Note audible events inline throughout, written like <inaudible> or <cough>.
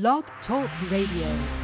Blog Talk Radio.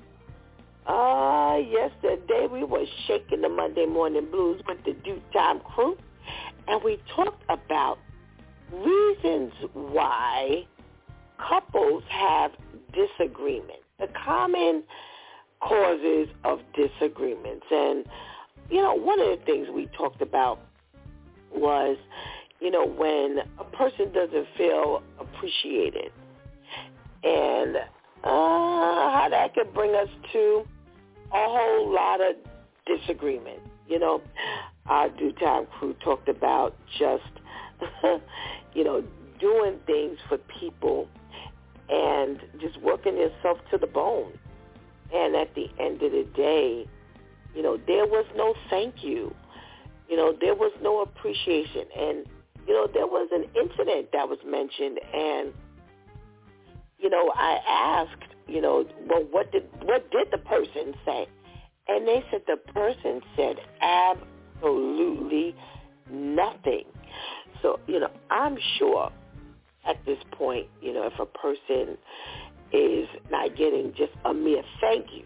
Ah, uh, yesterday we were shaking the Monday morning blues with the DEW time crew, and we talked about reasons why couples have disagreements, the common causes of disagreements. And, you know, one of the things we talked about was, you know, when a person doesn't feel appreciated. And uh, how that could bring us to a whole lot of disagreement. You know, our DEW time crew talked about just, <laughs> you know, doing things for people and just working yourself to the bone. And at the end of the day, you know, there was no thank you. You know, there was no appreciation. And, you know, there was an incident that was mentioned and you know, I asked, you know, well, what did what did the person say? And they said the person said absolutely nothing. So, you know, I'm sure at this point, you know, if a person is not getting just a mere thank you,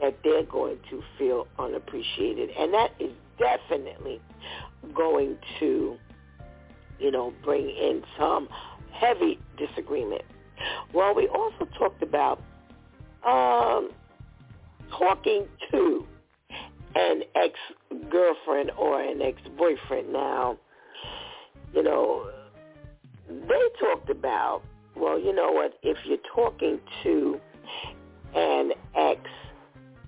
that they're going to feel unappreciated. And that is definitely going to, you know, bring in some heavy disagreement well, we also talked about um, talking to an ex-girlfriend or an ex-boyfriend. Now, you know, they talked about, well, you know what, if you're talking to an ex,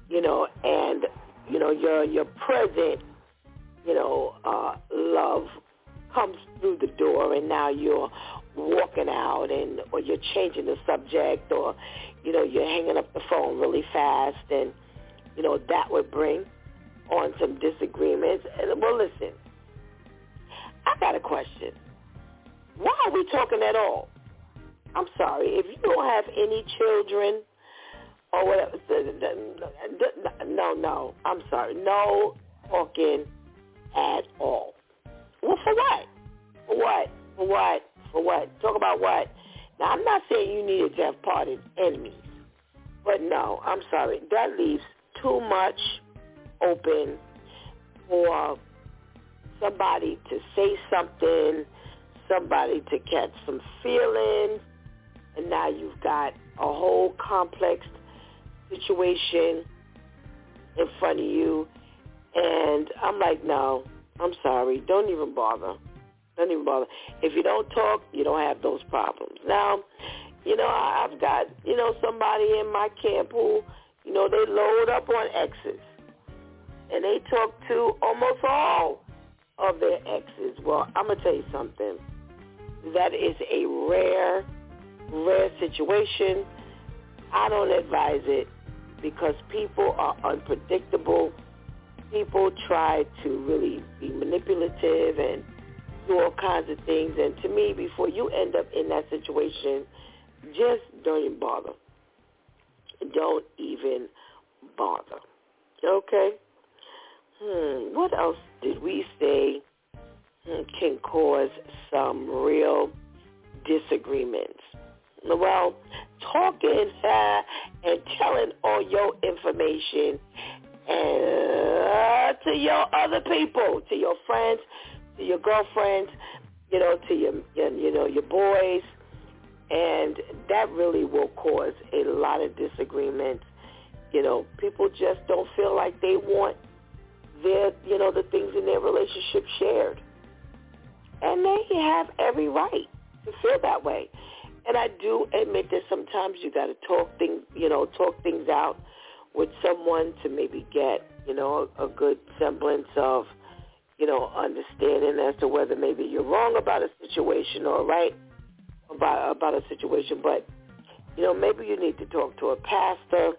you know, and, you know, your, your present, you know, uh, love comes through the door and now you're walking out and or you're changing the subject or you know you're hanging up the phone really fast and you know that would bring on some disagreements. And well listen i got a question. Why are we talking at all? I'm sorry if you don't have any children or whatever no no i'm sorry no talking at all. Well for what? For what? For what for what? Talk about what? Now, I'm not saying you needed to have parted enemies. But no, I'm sorry. That leaves too much open for somebody to say something, somebody to catch some feelings, and now you've got a whole complex situation in front of you. And I'm like, no, I'm sorry. Don't even bother. Don't even bother. If you don't talk, you don't have those problems. Now, you know, I've got, you know, somebody in my camp who, you know, they load up on exes. And they talk to almost all of their exes. Well, I'm going to tell you something. That is a rare, rare situation. I don't advise it. because people are unpredictable. People try to really be manipulative and do all kinds of things. And to me, before you end up in that situation, just don't even bother. Don't even bother. Okay? Hmm, what else did we say can cause some real disagreements? Well, talking uh, and telling all your information uh, to your other people, to your friends, to your girlfriends, you know, to your, you know your boys, and that really will cause a lot of disagreements. You know, people just don't feel like they want their you know the things in their relationship shared, and they have every right to feel that way. And I do admit that sometimes you got to talk things, you know, talk things out with someone to maybe get, you know, a good semblance of, you know, understanding as to whether maybe you're wrong about a situation or right about about a situation. But, you know, maybe you need to talk to a pastor,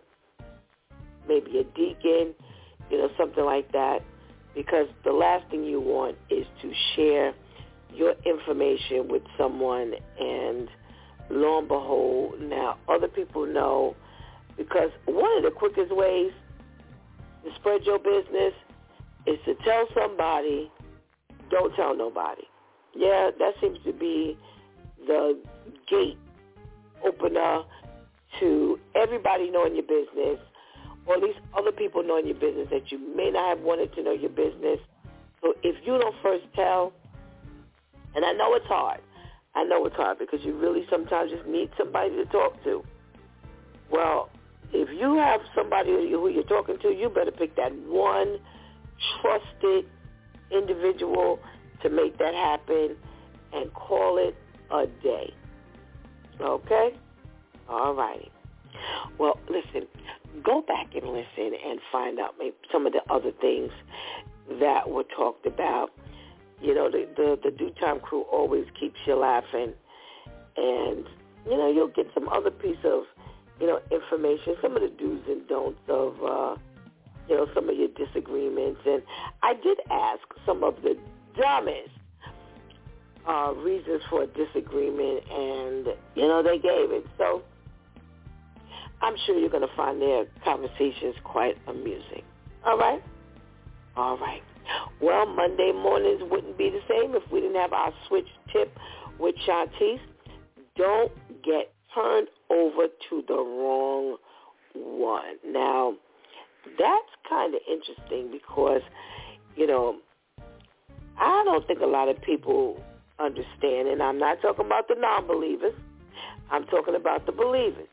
maybe a deacon, you know, something like that, because the last thing you want is to share your information with someone. And lo and behold, now other people know. Because one of the quickest ways to spread your business is to tell somebody, don't tell nobody. Yeah, that seems to be the gate opener to everybody knowing your business, or at least other people knowing your business that you may not have wanted to know your business. So if you don't first tell, and I know it's hard, I know it's hard because you really sometimes just need somebody to talk to. Well, if you have somebody who you're talking to, you better pick that one trusted individual to make that happen and call it a day. Okay? All righty. Well, listen, go back and listen and find out maybe some of the other things that were talked about you know, the, the, the DEW time crew always keeps you laughing. And, you know, you'll get some other piece of, you know, information, some of the do's and don'ts of, uh, you know, some of your disagreements. And I did ask some of the dumbest uh, reasons for disagreement, and, you know, they gave it. So I'm sure you're going to find their conversations quite amusing. All right? All right. Well, Monday mornings wouldn't be the same if we didn't have our switch tip with Shantice. Don't get turned over to the wrong one. Now, that's kind of interesting because, you know, I don't think a lot of people understand, and I'm not talking about the non-believers. I'm talking about the believers.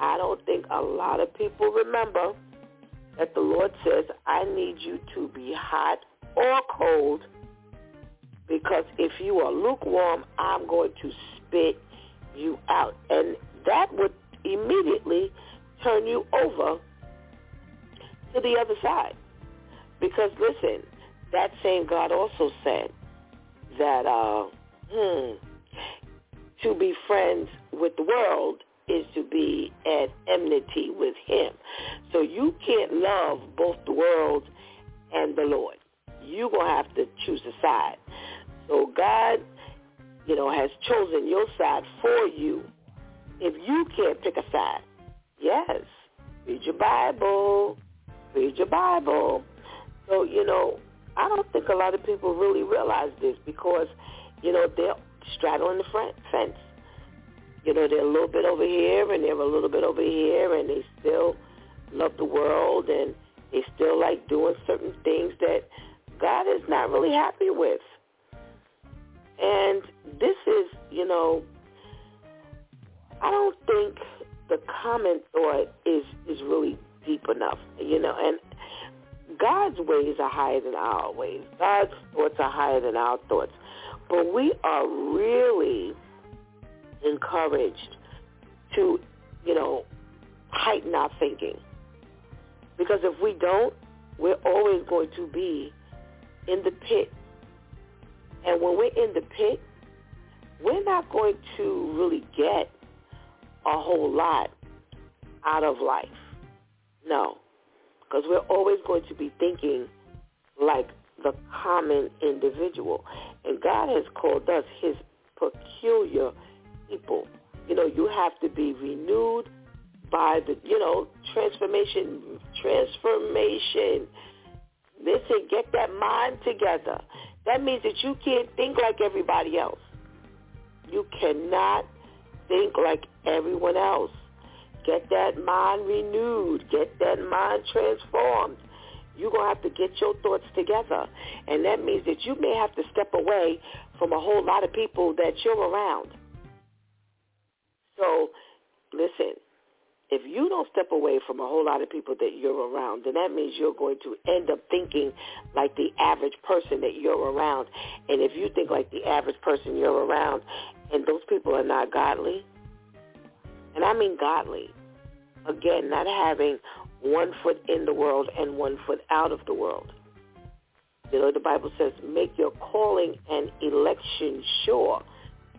I don't think a lot of people remember that the Lord says, I need you to be hot or cold because if you are lukewarm, I'm going to spit you out. And that would immediately turn you over to the other side. Because listen, that same God also said that uh, hmm, to be friends with the world is to be at enmity with him. So you can't love both the world and the Lord. You're going to have to choose a side. So God, you know, has chosen your side for you. If you can't pick a side, yes, read your Bible. Read your Bible. So, you know, I don't think a lot of people really realize this because, you know, they're straddling the fence you know, they're a little bit over here and they're a little bit over here and they still love the world and they still like doing certain things that God is not really happy with. And this is, you know, I don't think the common thought is is really deep enough, you know, and God's ways are higher than our ways. God's thoughts are higher than our thoughts. But we are really encouraged to, you know, heighten our thinking. Because if we don't, we're always going to be in the pit. And when we're in the pit, we're not going to really get a whole lot out of life. No, because we're always going to be thinking like the common individual. And God has called us his peculiar people. You know, you have to be renewed by the, you know, transformation, transformation. Listen, get that mind together. That means that you can't think like everybody else. You cannot think like everyone else. Get that mind renewed. Get that mind transformed. You're going to have to get your thoughts together. And that means that you may have to step away from a whole lot of people that you're around. So, listen, if you don't step away from a whole lot of people that you're around, then that means you're going to end up thinking like the average person that you're around. And if you think like the average person you're around and those people are not godly, and I mean godly, again, not having one foot in the world and one foot out of the world. You know, the Bible says, make your calling and election sure.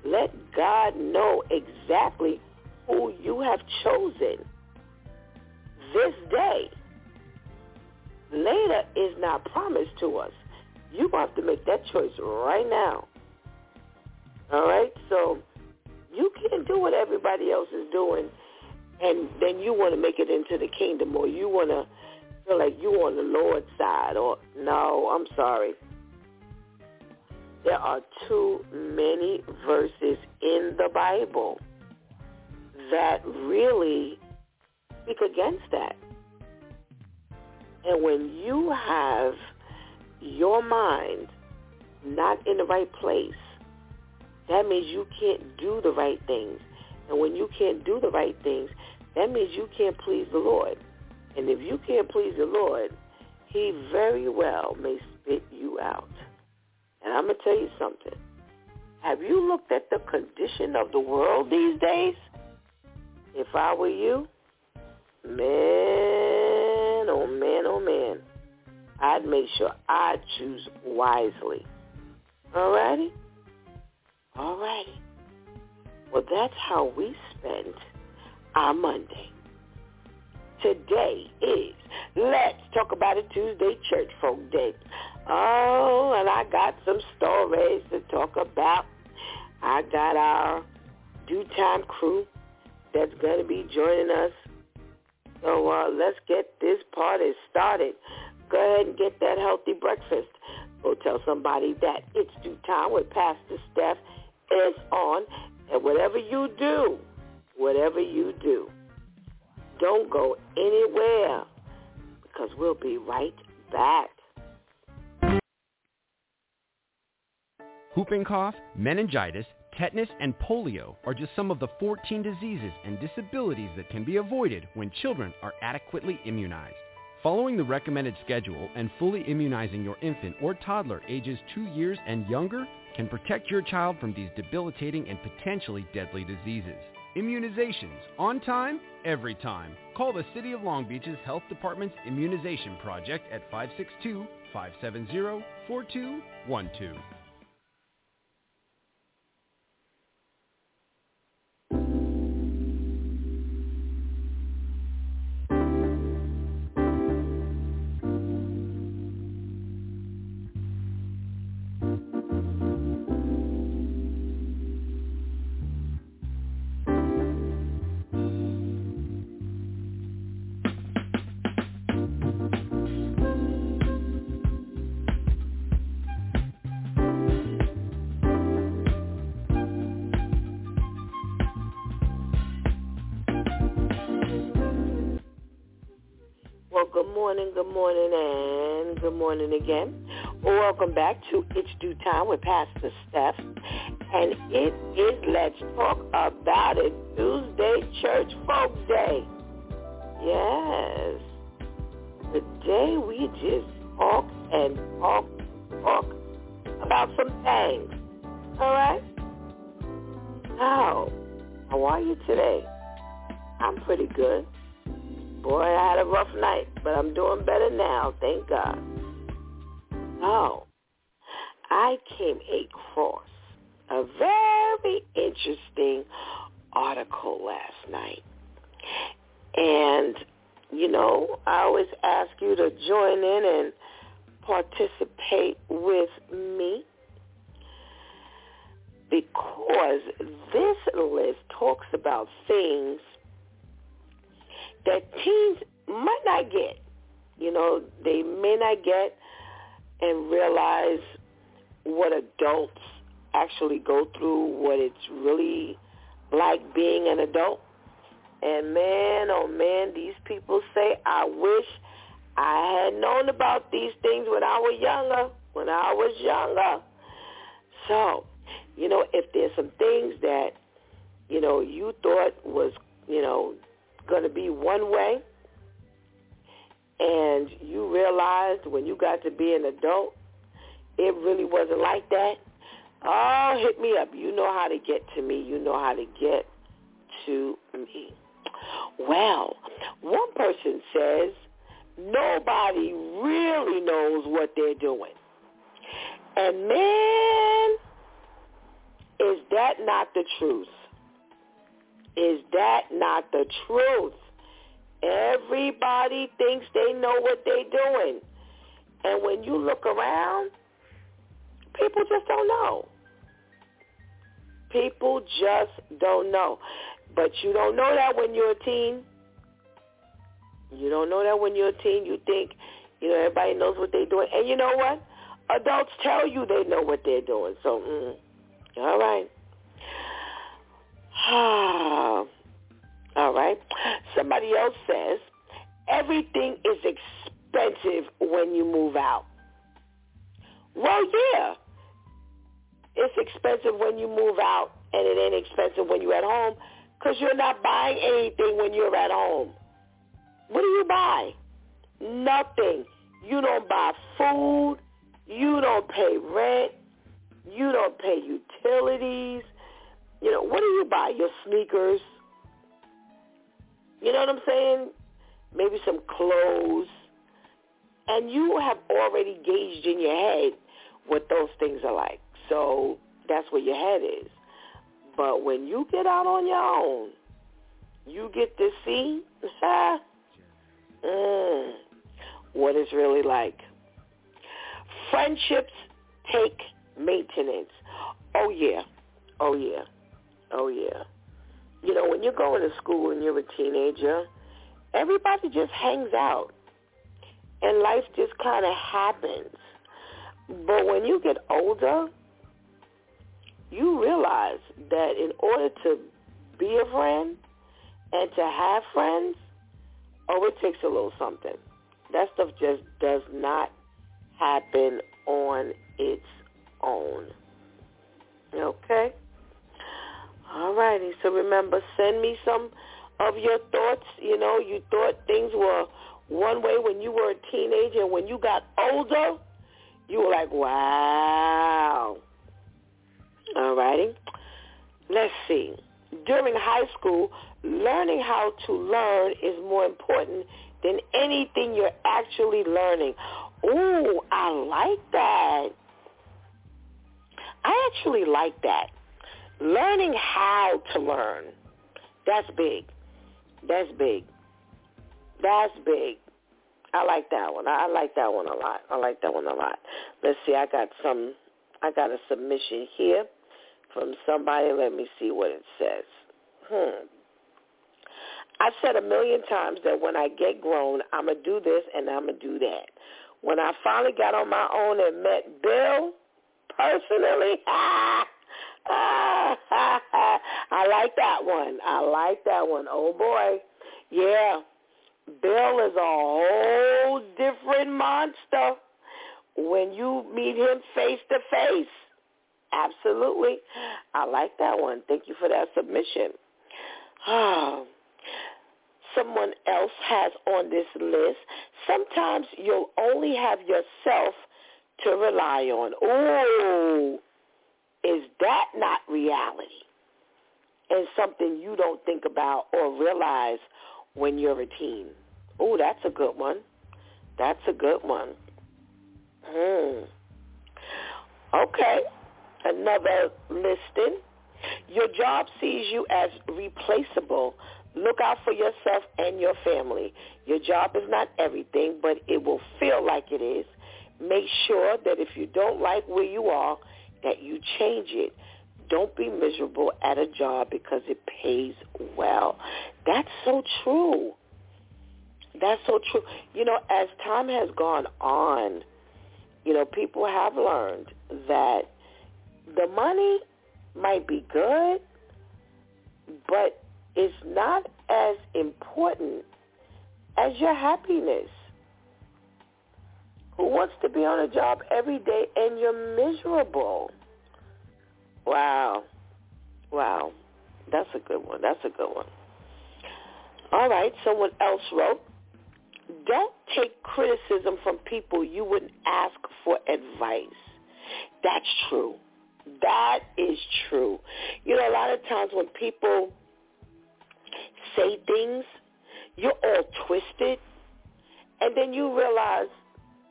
Let God know exactly who you have chosen this day. Later is not promised to us. You have to make that choice right now. All right? So you can't do what everybody else is doing and then you want to make it into the kingdom or you want to feel like you're on the Lord's side or no, I'm sorry. There are too many verses in the Bible that really speak against that. And when you have your mind not in the right place, that means you can't do the right things. And when you can't do the right things, that means you can't please the Lord. And if you can't please the Lord, he very well may spit you out. And I'm going to tell you something. Have you looked at the condition of the world these days? If I were you, man, oh man, oh man, I'd make sure I choose wisely. Alrighty? Alrighty. Well, that's how we spend our Monday. Today is Let's Talk About It Tuesday Church Folk Day. Oh, and I got some stories to talk about. I got our DEW time crew that's going to be joining us. So uh, let's get this party started. Go ahead and get that healthy breakfast. Go tell somebody that it's DEW time with Pastor Steph is on. And whatever you do, whatever you do, don't go anywhere because we'll be right back. Whooping cough, meningitis, tetanus, and polio are just some of the 14 diseases and disabilities that can be avoided when children are adequately immunized. Following the recommended schedule and fully immunizing your infant or toddler ages 2 years and younger can protect your child from these debilitating and potentially deadly diseases. Immunizations, on time, every time. Call the City of Long Beach's Health Department's Immunization Project at 562-570-4212. Morning, good morning, and good morning again. Welcome back to It's DEW Time with Pastor Steph. And it is Let's Talk About It Tuesday Church Folk Day. Yes. The day we just talk and talk, talk about some things. All right? Now, how are you today? I'm pretty good. Boy, I had a rough night, but I'm doing better now, thank God. Now, I came across a very interesting article last night. And you know, I always ask you to join in and participate with me because this list talks about things that teens might not get. You know, they may not get and realize what adults actually go through, what it's really like being an adult. And man, oh man, these people say, I wish I had known about these things when I was younger, when I was younger. So, you know, if there's some things that, you know, you thought was, you know, going to be one way, and you realized when you got to be an adult, it really wasn't like that. Oh, hit me up. You know how to get to me. You know how to get to me. Well, one person says nobody really knows what they're doing. And man, is that not the truth? Is that not the truth? Everybody thinks they know what they're doing. And when you look around, people just don't know. People just don't know. But you don't know that when you're a teen. You don't know that when you're a teen. You think, you know, everybody knows what they're doing. And you know what? Adults tell you they know what they're doing. So, mm, all right. <sighs> all right. Somebody else says, everything is expensive when you move out. Well, yeah. It's expensive when you move out, and it ain't expensive when you're at home because you're not buying anything when you're at home. What do you buy? Nothing. You don't buy food. You don't pay rent. You don't pay utilities. You know, what do you buy? Your sneakers. You know what I'm saying? Maybe some clothes. And you have already gauged in your head what those things are like. So that's where your head is. But when you get out on your own, you get to see <laughs> mm, what it's really like. Friendships take maintenance. Oh yeah. Oh yeah. Oh yeah. You know, when you're going to school and you're a teenager, everybody just hangs out. And life just kind of happens. But when you get older, you realize that in order to be a friend and to have friends, oh, it takes a little something. That stuff just does not happen on its own. Okay? All righty. So remember, send me some of your thoughts. You know, you thought things were one way when you were a teenager, and when you got older, you were like, wow. All righty. Let's see. During high school, learning how to learn is more important than anything you're actually learning. Ooh, I like that. I actually like that. Learning how to learn. That's big. That's big. That's big. I like that one. I like that one a lot. I like that one a lot. Let's see. I got some. I got a submission here from somebody. Let me see what it says. Hmm. I said a million times that when I get grown, I'm going to do this and I'm going to do that. When I finally got on my own and met Bill personally, <laughs> <laughs> I like that one. I like that one. Oh, boy. Yeah. Bill is a whole different monster when you meet him face to face. Absolutely. I like that one. Thank you for that submission. Oh, <sighs> Someone else has on this list. Sometimes you'll only have yourself to rely on. Oh, is that not reality? And something you don't think about or realize when you're a teen. Oh, that's a good one. That's a good one. Hmm. Okay another listing. Your job sees you as replaceable, Look out for yourself and your family. Your job is not everything, but it will feel like it is. Make sure that if you don't like where you are, that you change it. Don't be miserable at a job because it pays well. That's so true. That's so true. You know, as time has gone on, you know, people have learned that the money might be good, but it's not as important as your happiness. Who wants to be on a job every day and you're miserable? Wow. Wow. That's a good one. That's a good one. All right. Someone else wrote, don't take criticism from people you wouldn't ask for advice. That's true. That is true. You know, a lot of times when people say things, you're all twisted, and then you realize,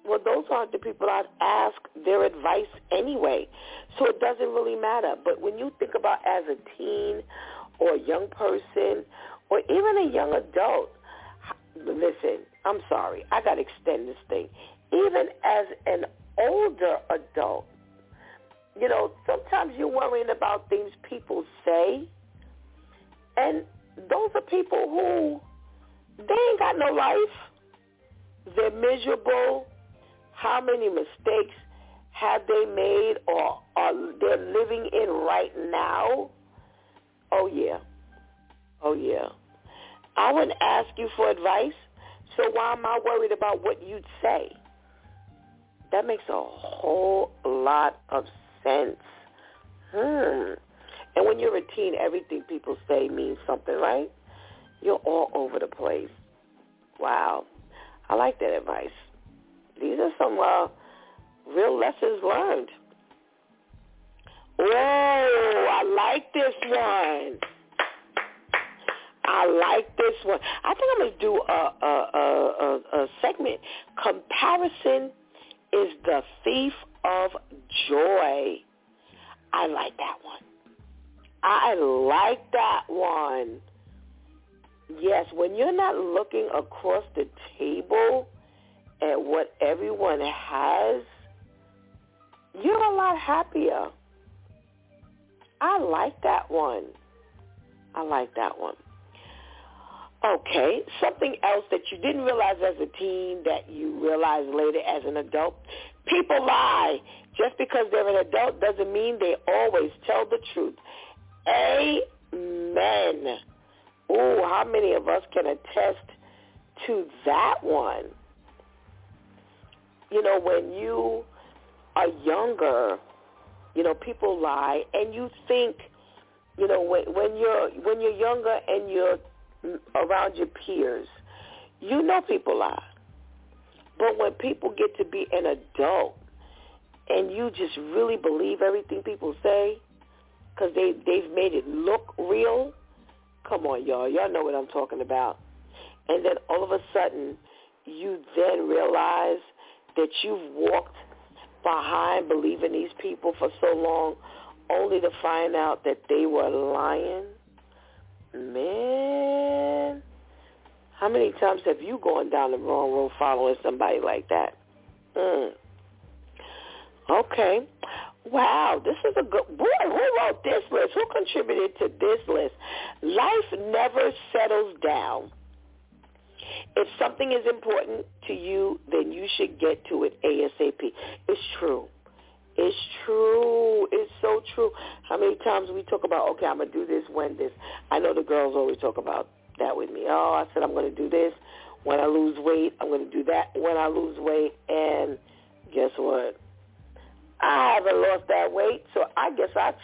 well, those aren't the people I'd ask their advice anyway. So it doesn't really matter. But when you think about as a teen or a young person or even a young adult, listen, I'm sorry, I got to extend this thing. Even as an older adult, you know, sometimes you're worrying about things people say, and those are people who they ain't got no life. They're miserable. How many mistakes have they made or are they living in right now? Oh yeah. Oh yeah. I wouldn't ask you for advice, so why am I worried about what you'd say? That makes a whole lot of sense. Hmm. And when you're a teen, everything people say means something, right? You're all over the place. Wow. I like that advice. These are some uh, real lessons learned. Oh, I like this one. I like this one. I think I'm going to do a, a, a, a, segment. Comparison is the thief of joy. I like that one. I like that one. Yes, when you're not looking across the table at what everyone has, you're a lot happier. I like that one. I like that one. Okay, something else that you didn't realize as a teen that you realize later as an adult. People lie. Just because they're an adult doesn't mean they always tell the truth. Amen. Ooh, how many of us can attest to that one? You know, when you are younger, you know, people lie, and you think, you know, when, when you're when you're younger and you're around your peers, you know people lie. But when people get to be an adult and you just really believe everything people say, because they they've made it look real. Come on, y'all. Y'all know what I'm talking about. And then all of a sudden, you then realize that you've walked behind believing these people for so long, only to find out that they were lying. Man, how many times have you gone down the wrong road following somebody like that? Mm. Okay. Wow, this is a good boy. Who wrote this list? Who contributed to this list? Life never settles down. If something is important to you, then you should get to it ASAP. It's true. It's true. It's so true. How many times we talk about, okay, I'm going to do this when this. I know the girls always talk about that with me. Oh, I said I'm going to do this when I lose weight. I'm going to do that when I lose weight. And guess what? I haven't lost that weight, so I guess I,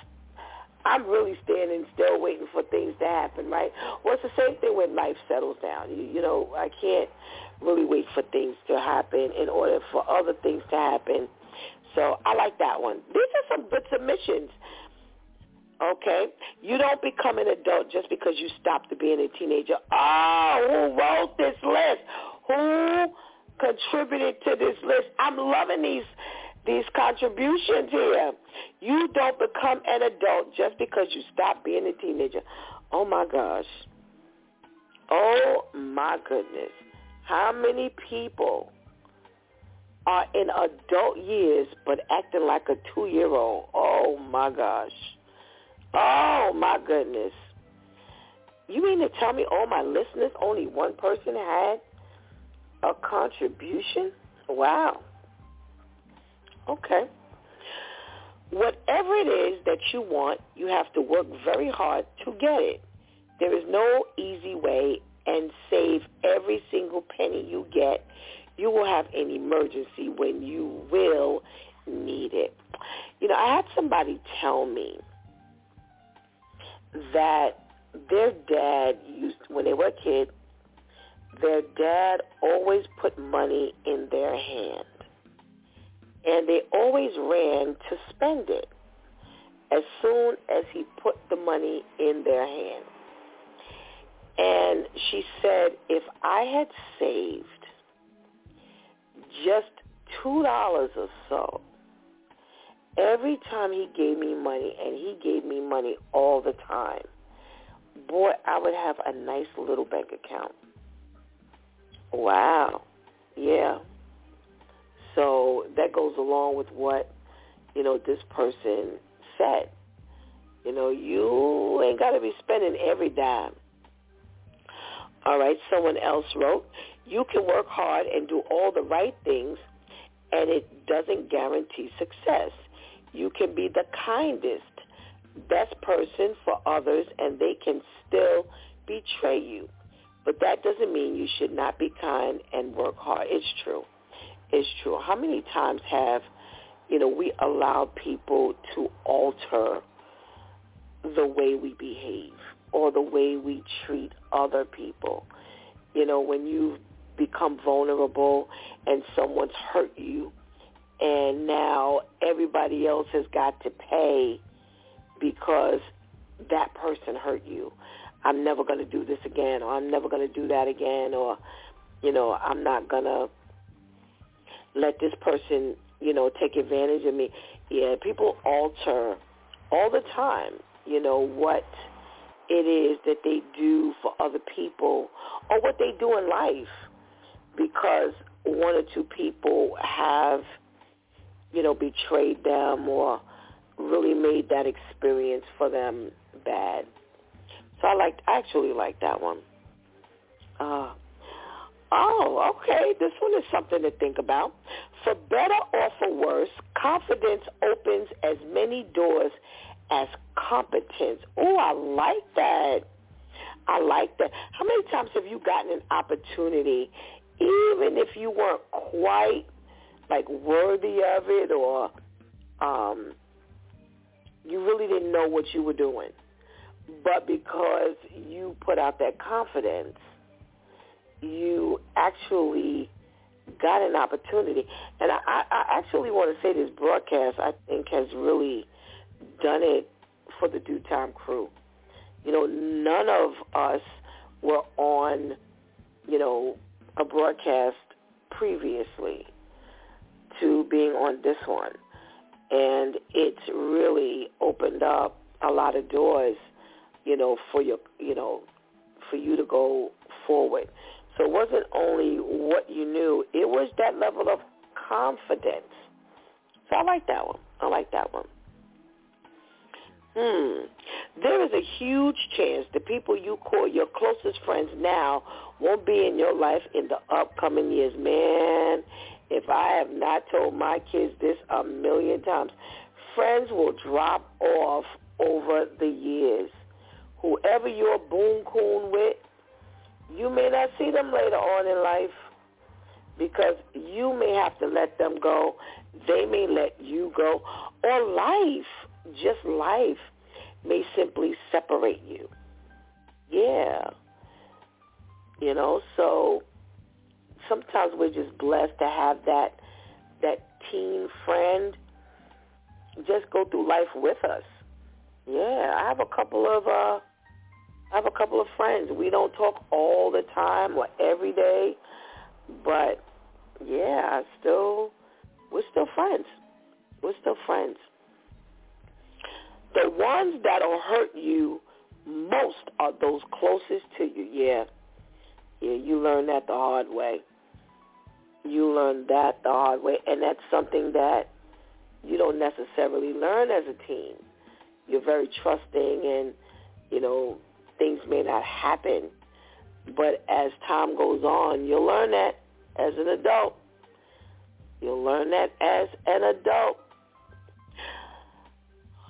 I'm really standing still waiting for things to happen, right? Well, it's the same thing when life settles down. You, you know, I can't really wait for things to happen in order for other things to happen. So I like that one. These are some good submissions. Okay? You don't become an adult just because you stopped being a teenager. Oh, who wrote this list? Who contributed to this list? I'm loving these these contributions here. You don't become an adult just because you stop being a teenager. Oh my gosh. Oh my goodness. How many people are in adult years but acting like a two-year-old? Oh my gosh. Oh my goodness. You mean to tell me all my listeners, only one person had a contribution? Wow. Okay. Whatever it is that you want, you have to work very hard to get it. There is no easy way and save every single penny you get. You will have an emergency when you will need it. You know, I had somebody tell me that their dad used, when they were a kid, their dad always put money in their hand. And they always ran to spend it as soon as he put the money in their hand. And she said, if I had saved just $2 or so every time he gave me money, and he gave me money all the time, boy, I would have a nice little bank account. Wow. Yeah. So that goes along with what, you know, this person said. You know, you ain't got to be spending every dime. All right, someone else wrote, you can work hard and do all the right things, and it doesn't guarantee success. You can be the kindest, best person for others, and they can still betray you. But that doesn't mean you should not be kind and work hard. It's true. It's true. How many times have, you know, we allowed people to alter the way we behave or the way we treat other people? You know, when you become vulnerable and someone's hurt you and now everybody else has got to pay because that person hurt you. I'm never going to do this again, or I'm never going to do that again, or, you know, I'm not going to let this person, you know, take advantage of me. Yeah, people alter all the time, you know, what it is that they do for other people or what they do in life because one or two people have, you know, betrayed them or really made that experience for them bad. So I like, I actually like that one. Uh, oh, okay. This one is something to think about. For better or for worse, confidence opens as many doors as competence. Oh, I like that. I like that. How many times have you gotten an opportunity, even if you weren't quite like worthy of it or um, you really didn't know what you were doing. But because you put out that confidence, you actually got an opportunity. And I, I actually want to say this broadcast, I think, has really done it for the DEW time crew. You know, none of us were on, you know, a broadcast previously to being on this one and it's really opened up a lot of doors, you know, for your, you know, for you to go forward. So it wasn't only what you knew; it was that level of confidence. So I like that one. I like that one. Hmm. There is a huge chance the people you call your closest friends now won't be in your life in the upcoming years. Man, if I have not told my kids this a million times, friends will drop off over the years. Whoever you're boon coon with, you may not see them later on in life because you may have to let them go. They may let you go. Or life, just life, may simply separate you. Yeah. You know, so sometimes we're just blessed to have that that teen friend just go through life with us. Yeah, I have a couple of uh I have a couple of friends. We don't talk all the time or every day, but yeah, I still we're still friends. We're still friends. The ones that'll hurt you most are those closest to you. Yeah, Yeah, you learn that the hard way. You learn that the hard way, and that's something that you don't necessarily learn as a teen. You're very trusting, and you know things may not happen, but as time goes on, you'll learn that as an adult. You'll learn that as an adult.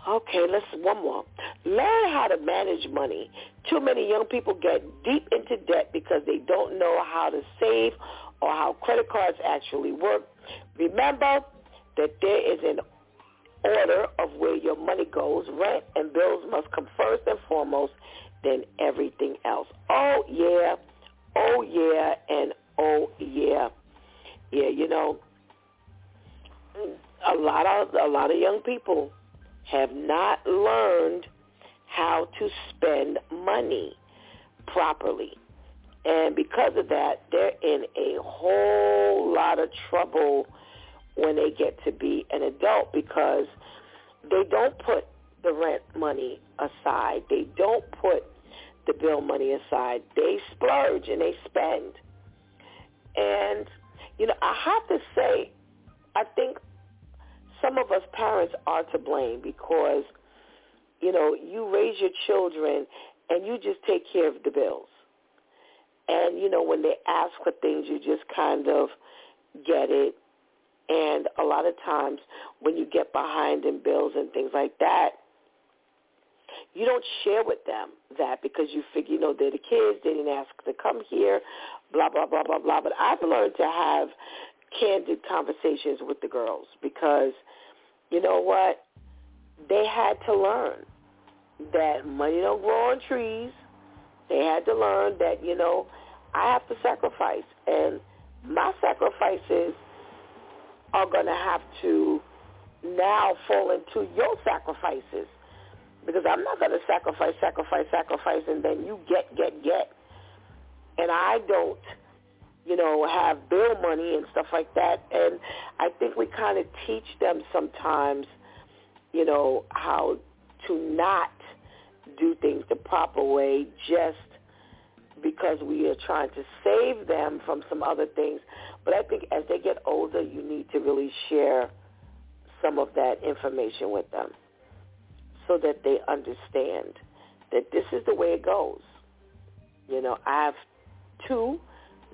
Okay, let's one more. Learn how to manage money. Too many young people get deep into debt because they don't know how to save or how credit cards actually work. Remember that there is an order of where your money goes. Rent and bills must come first and foremost, then everything else. Oh yeah, oh yeah, and oh yeah, yeah. You know, a lot of a lot of young people have not learned how to spend money properly. And because of that, they're in a whole lot of trouble when they get to be an adult because they don't put the rent money aside. They don't put the bill money aside. They splurge and they spend. And, you know, I have to say, I think some of us parents are to blame because, you know, you raise your children and you just take care of the bills. And, you know, when they ask for things, you just kind of get it. And a lot of times when you get behind in bills and things like that, you don't share with them that because you figure, you know, they're the kids, they didn't ask to come here, blah, blah, blah, blah, blah. But I've learned to have candid conversations with the girls because you know what? They had to learn that money don't grow on trees. They had to learn that, you know, I have to sacrifice. And my sacrifices are going to have to now fall into your sacrifices. Because I'm not going to sacrifice, sacrifice, sacrifice, and then you get, get, get. And I don't you know, have bill money and stuff like that. And I think we kind of teach them sometimes, you know, how to not do things the proper way just because we are trying to save them from some other things. But I think as they get older, you need to really share some of that information with them so that they understand that this is the way it goes. You know, I have two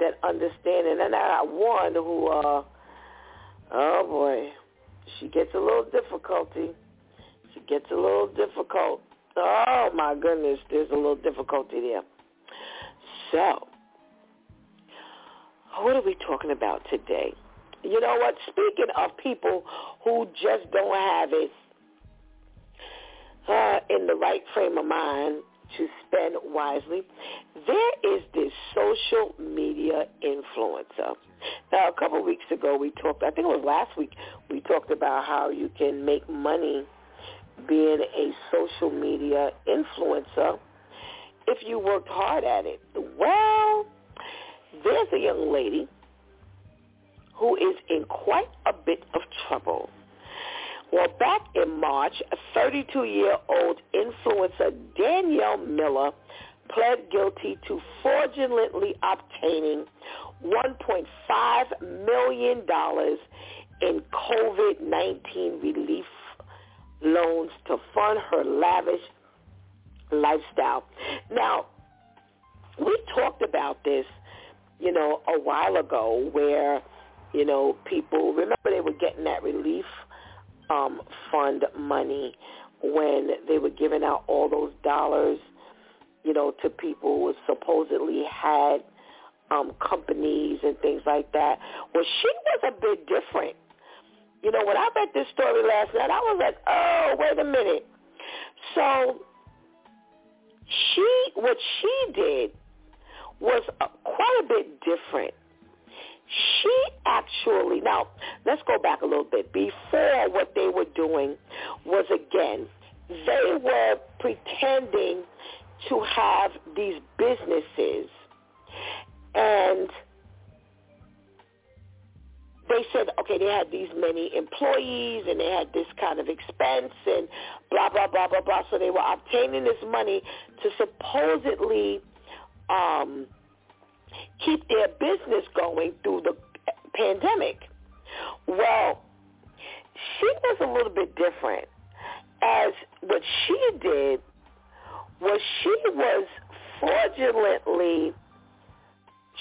that understand And then I got one who, uh, oh boy, she gets a little difficulty. She gets a little difficult. Oh my goodness, there's a little difficulty there. So, what are we talking about today? You know what? Speaking of people who just don't have it uh, in the right frame of mind, to spend wisely. There is this social media influencer. Now, a couple of weeks ago, we talked, I think it was last week, we talked about how you can make money being a social media influencer if you worked hard at it. Well, there's a young lady who is in quite a bit of trouble. Well, back in March, 32-year-old influencer Danielle Miller pled guilty to fraudulently obtaining $1.5 million in COVID-19 relief loans to fund her lavish lifestyle. Now, we talked about this, you know, a while ago where, you know, people, remember they were getting that relief um, fund money when they were giving out all those dollars, you know, to people who supposedly had um, companies and things like that. Well, she was a bit different. You know, when I read this story last night, I was like, oh, wait a minute. So she, what she did was uh, quite a bit different she actually, now let's go back a little bit. Before what they were doing was again, they were pretending to have these businesses and they said, okay, they had these many employees and they had this kind of expense and blah, blah, blah, blah, blah. So they were obtaining this money to supposedly um, keep their business going through the pandemic. Well, she was a little bit different as what she did was she was fraudulently,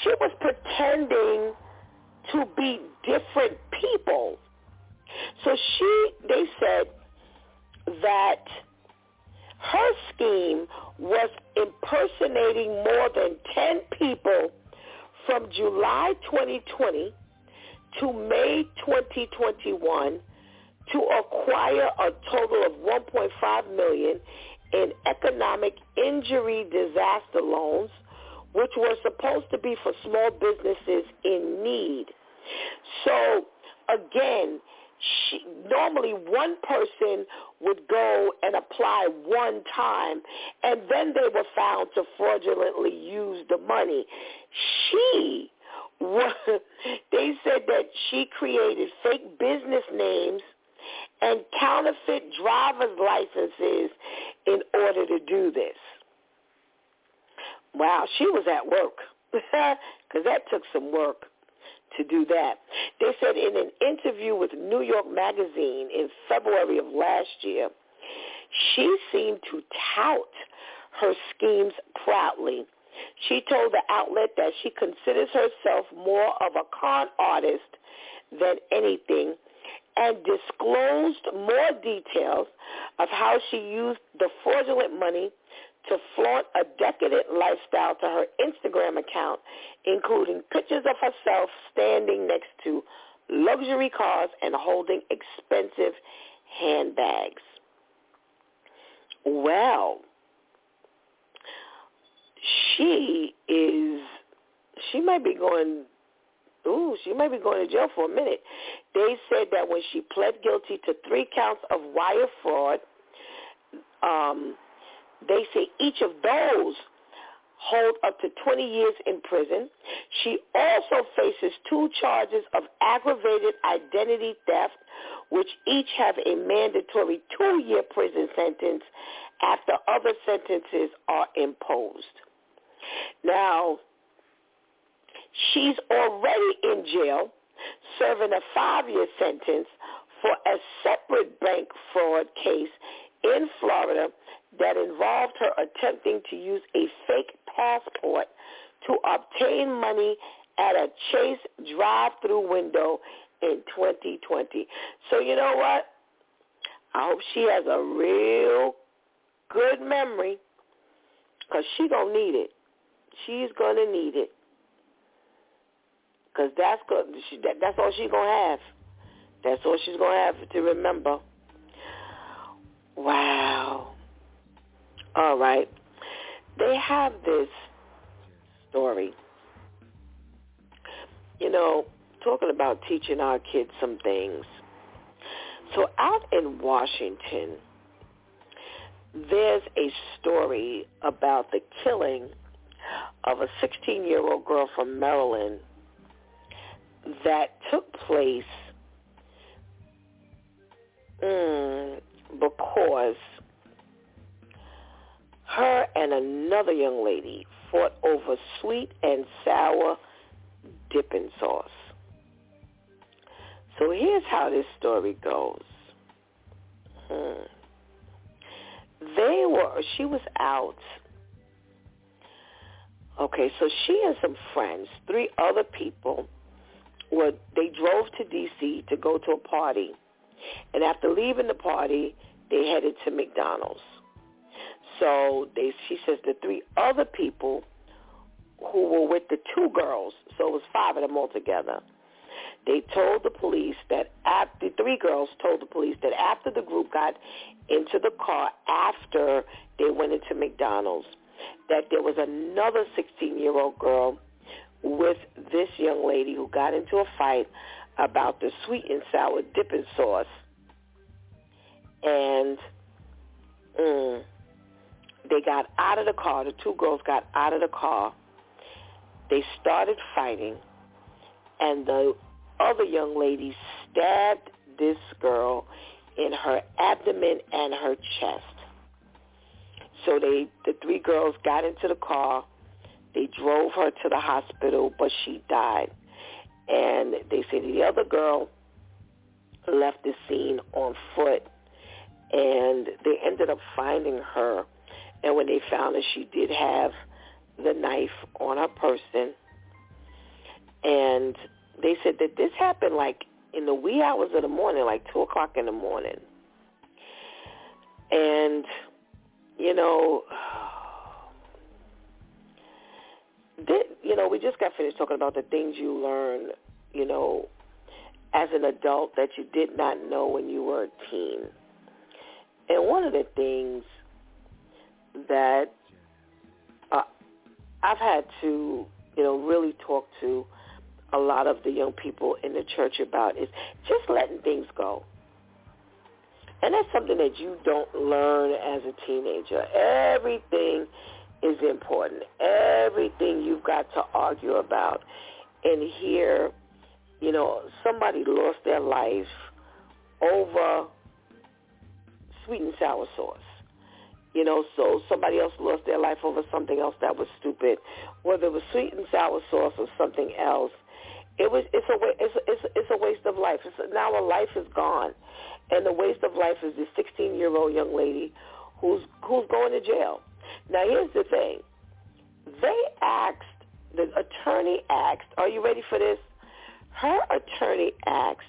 she was pretending to be different people. So she, they said that her scheme was impersonating more than 10 people from July 2020 to May 2021 to acquire a total of 1.5 million in economic injury disaster loans, which were supposed to be for small businesses in need. So again, she, normally one person would go and apply one time, and then they were found to fraudulently use the money. She, <laughs> they said that she created fake business names and counterfeit driver's licenses in order to do this. Wow, she was at work <laughs> because that took some work to do that. They said in an interview with New York Magazine in February of last year, she seemed to tout her schemes proudly. She told the outlet that she considers herself more of a con artist than anything and disclosed more details of how she used the fraudulent money to flaunt a decadent lifestyle to her Instagram account, including pictures of herself standing next to luxury cars and holding expensive handbags. Well, she is, she might be going ooh, she might be going to jail for a minute. They said that when she pled guilty to three counts of wire fraud, um, they say each of those hold up to 20 years in prison. She also faces two charges of aggravated identity theft, which each have a mandatory two-year prison sentence after other sentences are imposed. Now, She's already in jail serving a five-year sentence for a separate bank fraud case in Florida that involved her attempting to use a fake passport to obtain money at a Chase drive-through window in 2020. So you know what? I hope she has a real good memory because she going to need it. She's going to need it because that's good. She, that, that's all she's gonna have. That's all she's gonna have to remember. Wow. All right. They have this story. You know, talking about teaching our kids some things. So out in Washington, there's a story about the killing of a 16-year-old girl from Maryland that took place mm, because her and another young lady fought over sweet and sour dipping sauce. So here's how this story goes. Hmm. They were, she was out. Okay, so she and some friends, three other people, were they drove to D.C. to go to a party, and after leaving the party, they headed to McDonald's. So they, she says, the three other people who were with the two girls, so it was five of them altogether. They told the police that after the three girls told the police that after the group got into the car after they went into McDonald's, that there was another 16-year-old girl with this young lady who got into a fight about the sweet and sour dipping sauce. And mm, they got out of the car. The two girls got out of the car. They started fighting. And the other young lady stabbed this girl in her abdomen and her chest. So they, the three girls got into the car They drove her to the hospital, but she died. And they say the other girl left the scene on foot, and they ended up finding her. And when they found her, she did have the knife on her person. And they said that this happened like in the wee hours of the morning, like 2 o'clock in the morning. And, you know, <sighs> did, you know, we just got finished talking about the things you learn, you know, as an adult that you did not know when you were a teen. And one of the things that uh, I've had to, you know, really talk to a lot of the young people in the church about is just letting things go. And that's something that you don't learn as a teenager. Everything is important. Everything you've got to argue about. And here, you know, somebody lost their life over sweet and sour sauce. You know, so somebody else lost their life over something else that was stupid, whether it was sweet and sour sauce or something else. It was it's a it's a, it's a, it's a waste of life. It's a, now a life is gone, and the waste of life is this 16 year old young lady who's who's going to jail. Now here's the thing. They asked, the attorney asked, are you ready for this? Her attorney asked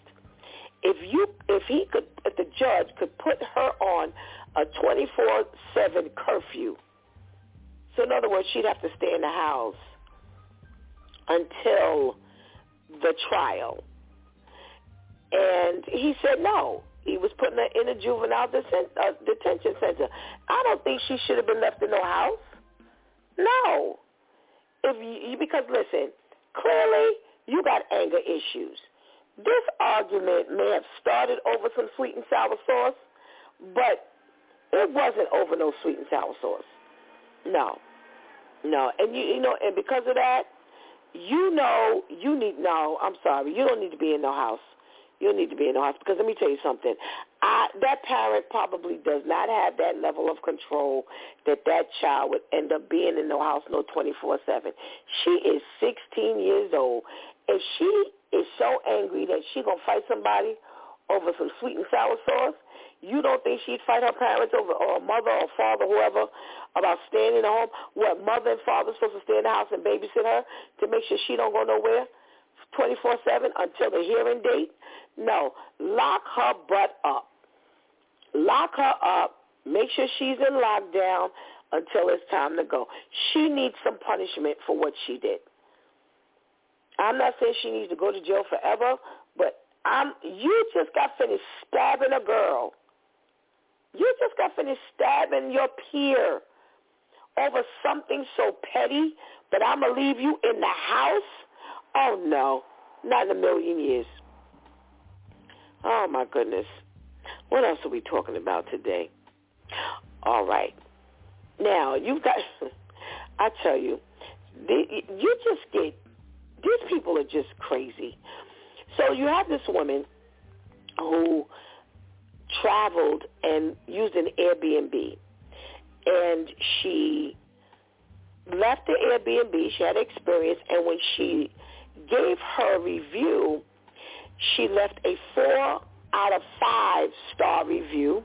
if you, if he could, if the judge could put her on a 24-7 curfew. So in other words, she'd have to stay in the house until the trial. And he said no. He was putting her in a juvenile deten- uh, detention center. I don't think she should have been left in no house. No. If you, because listen, clearly you got anger issues. This argument may have started over some sweet and sour sauce, but it wasn't over no sweet and sour sauce. No. No. And you you know, and because of that, you know you need no, I'm sorry, you don't need to be in no house you don't need to be in the house Because let me tell you something. I, that parent probably does not have that level of control that that child would end up being in the house no 24-7. She is 16 years old. If she is so angry that she going to fight somebody over some sweet and sour sauce, you don't think she'd fight her parents over, or mother or father, whoever, about staying in the home? What, mother and father supposed to stay in the house and babysit her to make sure she don't go nowhere 24-7 until the hearing date? No, lock her butt up. Lock her up. Make sure she's in lockdown until it's time to go. She needs some punishment for what she did. I'm not saying she needs to go to jail forever, but I'm you just got finished stabbing a girl. You just got finished stabbing your peer over something so petty that I'm going to leave you in the house? Oh, no, not in a million years. Oh my goodness. What else are we talking about today? All right. Now, you've got, <laughs> I tell you, you just get, these people are just crazy. So you have this woman who traveled and used an Airbnb. And she left the Airbnb. She had experience. And when she gave her review, she left a four out of five star review,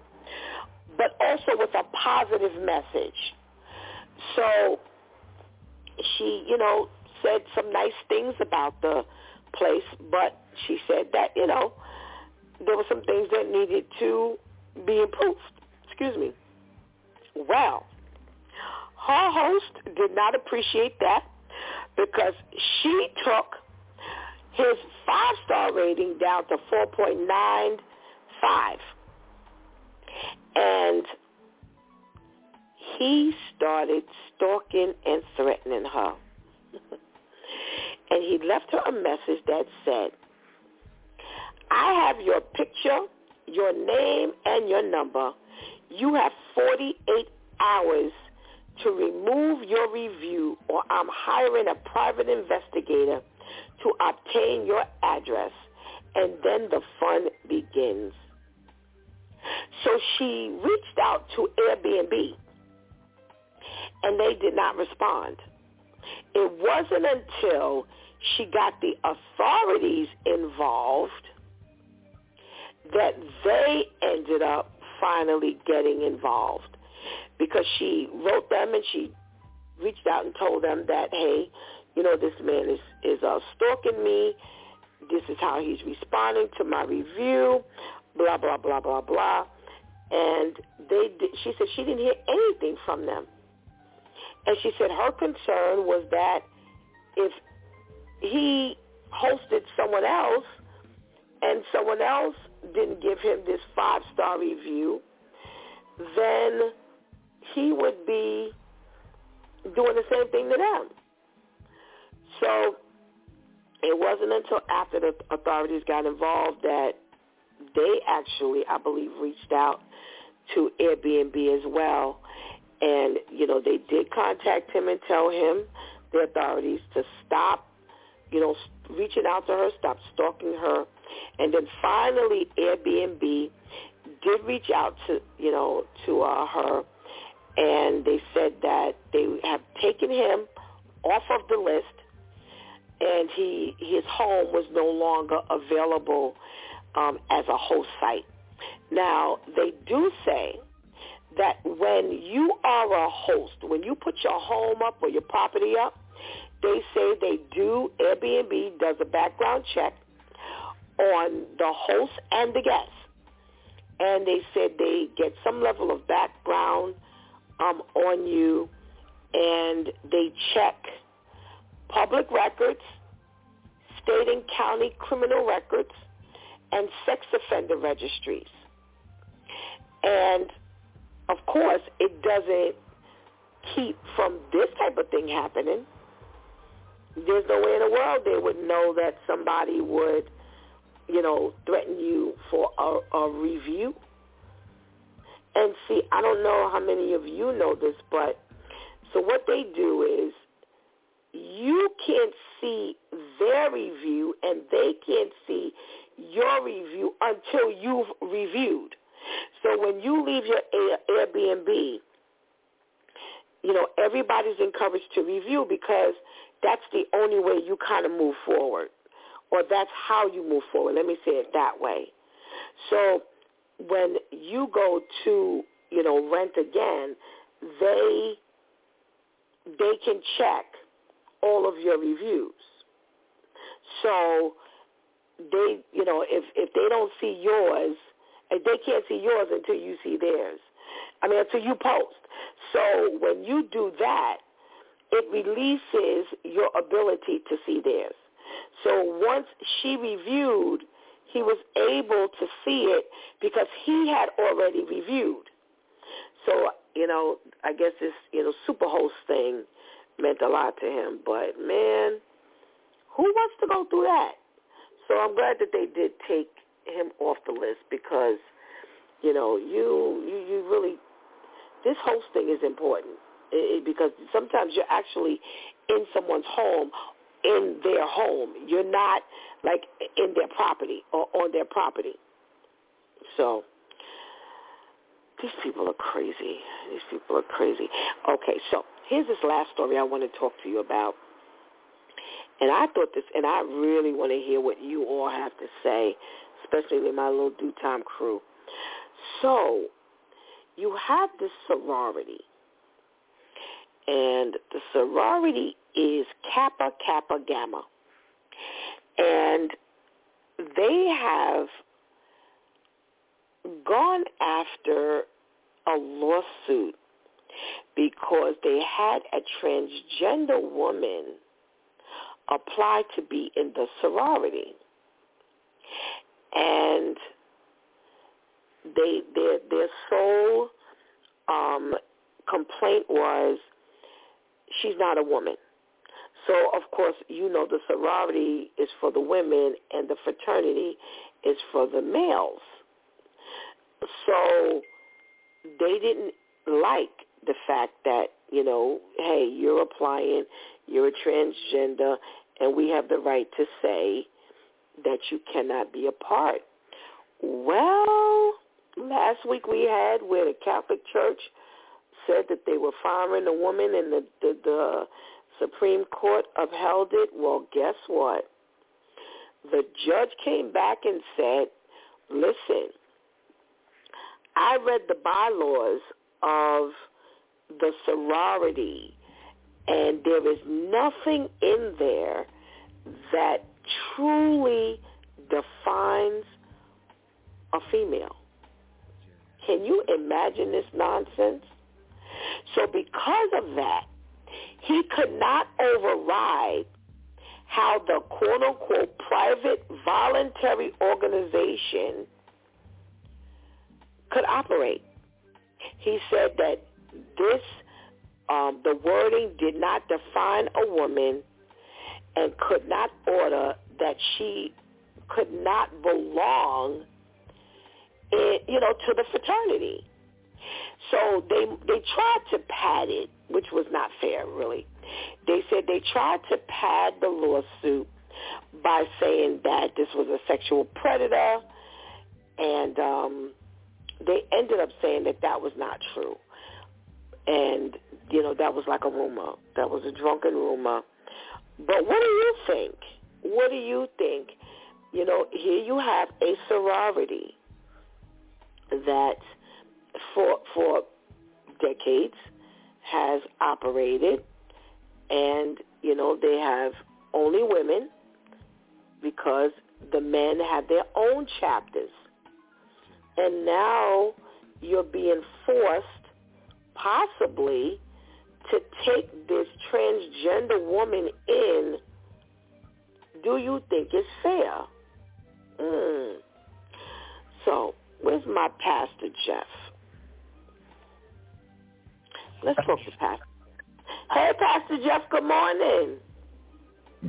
but also with a positive message. So she, you know, said some nice things about the place, but she said that, you know, there were some things that needed to be improved. Excuse me. Well, her host did not appreciate that because she took his five-star rating down to 4.95. And he started stalking and threatening her. <laughs> and he left her a message that said, I have your picture, your name, and your number. You have 48 hours to remove your review or I'm hiring a private investigator to obtain your address, and then the fun begins. So she reached out to Airbnb, and they did not respond. it wasn't until she got the authorities involved that they ended up finally getting involved because she wrote them and she reached out and told them that, hey, you know, this man is, is uh, stalking me. This is how he's responding to my review, blah, blah, blah, blah, blah. And they she said she didn't hear anything from them. And she said her concern was that if he hosted someone else and someone else didn't give him this five-star review, then he would be doing the same thing to them. So it wasn't until after the authorities got involved that they actually, I believe, reached out to Airbnb as well. And, you know, they did contact him and tell him, the authorities, to stop, you know, reaching out to her, stop stalking her. And then finally, Airbnb did reach out to, you know, to uh, her, and they said that they have taken him off of the list, and he his home was no longer available um, as a host site. Now, they do say that when you are a host, when you put your home up or your property up, they say they do, Airbnb does a background check on the host and the guest. And they said they get some level of background um, on you and they check public records, state and county criminal records, and sex offender registries. And of course, it doesn't keep from this type of thing happening. There's no way in the world they would know that somebody would, you know, threaten you for a, a review. And see, I don't know how many of you know this, but so what they do is you can't see their review and they can't see your review until you've reviewed. So when you leave your Airbnb, you know, everybody's encouraged to review because that's the only way you kind of move forward or that's how you move forward. Let me say it that way. So when you go to, you know, rent again, they they can check all of your reviews. So they, you know, if if they don't see yours, they can't see yours until you see theirs. I mean, until you post. So when you do that, it releases your ability to see theirs. So once she reviewed, he was able to see it because he had already reviewed. So, you know, I guess this, you know, superhost thing meant a lot to him. But, man, who wants to go through that? So I'm glad that they did take him off the list because, you know, you you, you really this hosting is important it, because sometimes you're actually in someone's home, in their home. You're not like in their property or on their property. So these people are crazy. These people are crazy. Okay, so here's this last story I want to talk to you about. And I thought this, and I really want to hear what you all have to say, especially with my little DEW time crew. So you have this sorority, and the sorority is Kappa Kappa Gamma. And they have gone after a lawsuit because they had a transgender woman apply to be in the sorority. And they their their sole um, complaint was she's not a woman. So of course you know the sorority is for the women and the fraternity is for the males. So they didn't like the fact that, you know, hey, you're applying, you're a transgender, and we have the right to say that you cannot be a part. Well, last week we had where the Catholic Church said that they were firing the woman and the, the, the Supreme Court upheld it. Well, guess what? The judge came back and said, listen, I read the bylaws of the sorority, and there is nothing in there that truly defines a female. Can you imagine this nonsense? So because of that, he could not override how the quote-unquote private voluntary organization could operate. He said that this, um, the wording did not define a woman and could not order that she could not belong, in, you know, to the fraternity. So they they tried to pad it, which was not fair, really. They said they tried to pad the lawsuit by saying that this was a sexual predator, and um, they ended up saying that that was not true. And, you know, that was like a rumor. That was a drunken rumor. But what do you think? What do you think? You know, here you have a sorority that for for decades has operated and you know they have only women because the men have their own chapters. And now you're being forced possibly to take this transgender woman in. Do you think it's fair? Mm. so where's my pastor jeff let's talk to pastor hey pastor jeff good morning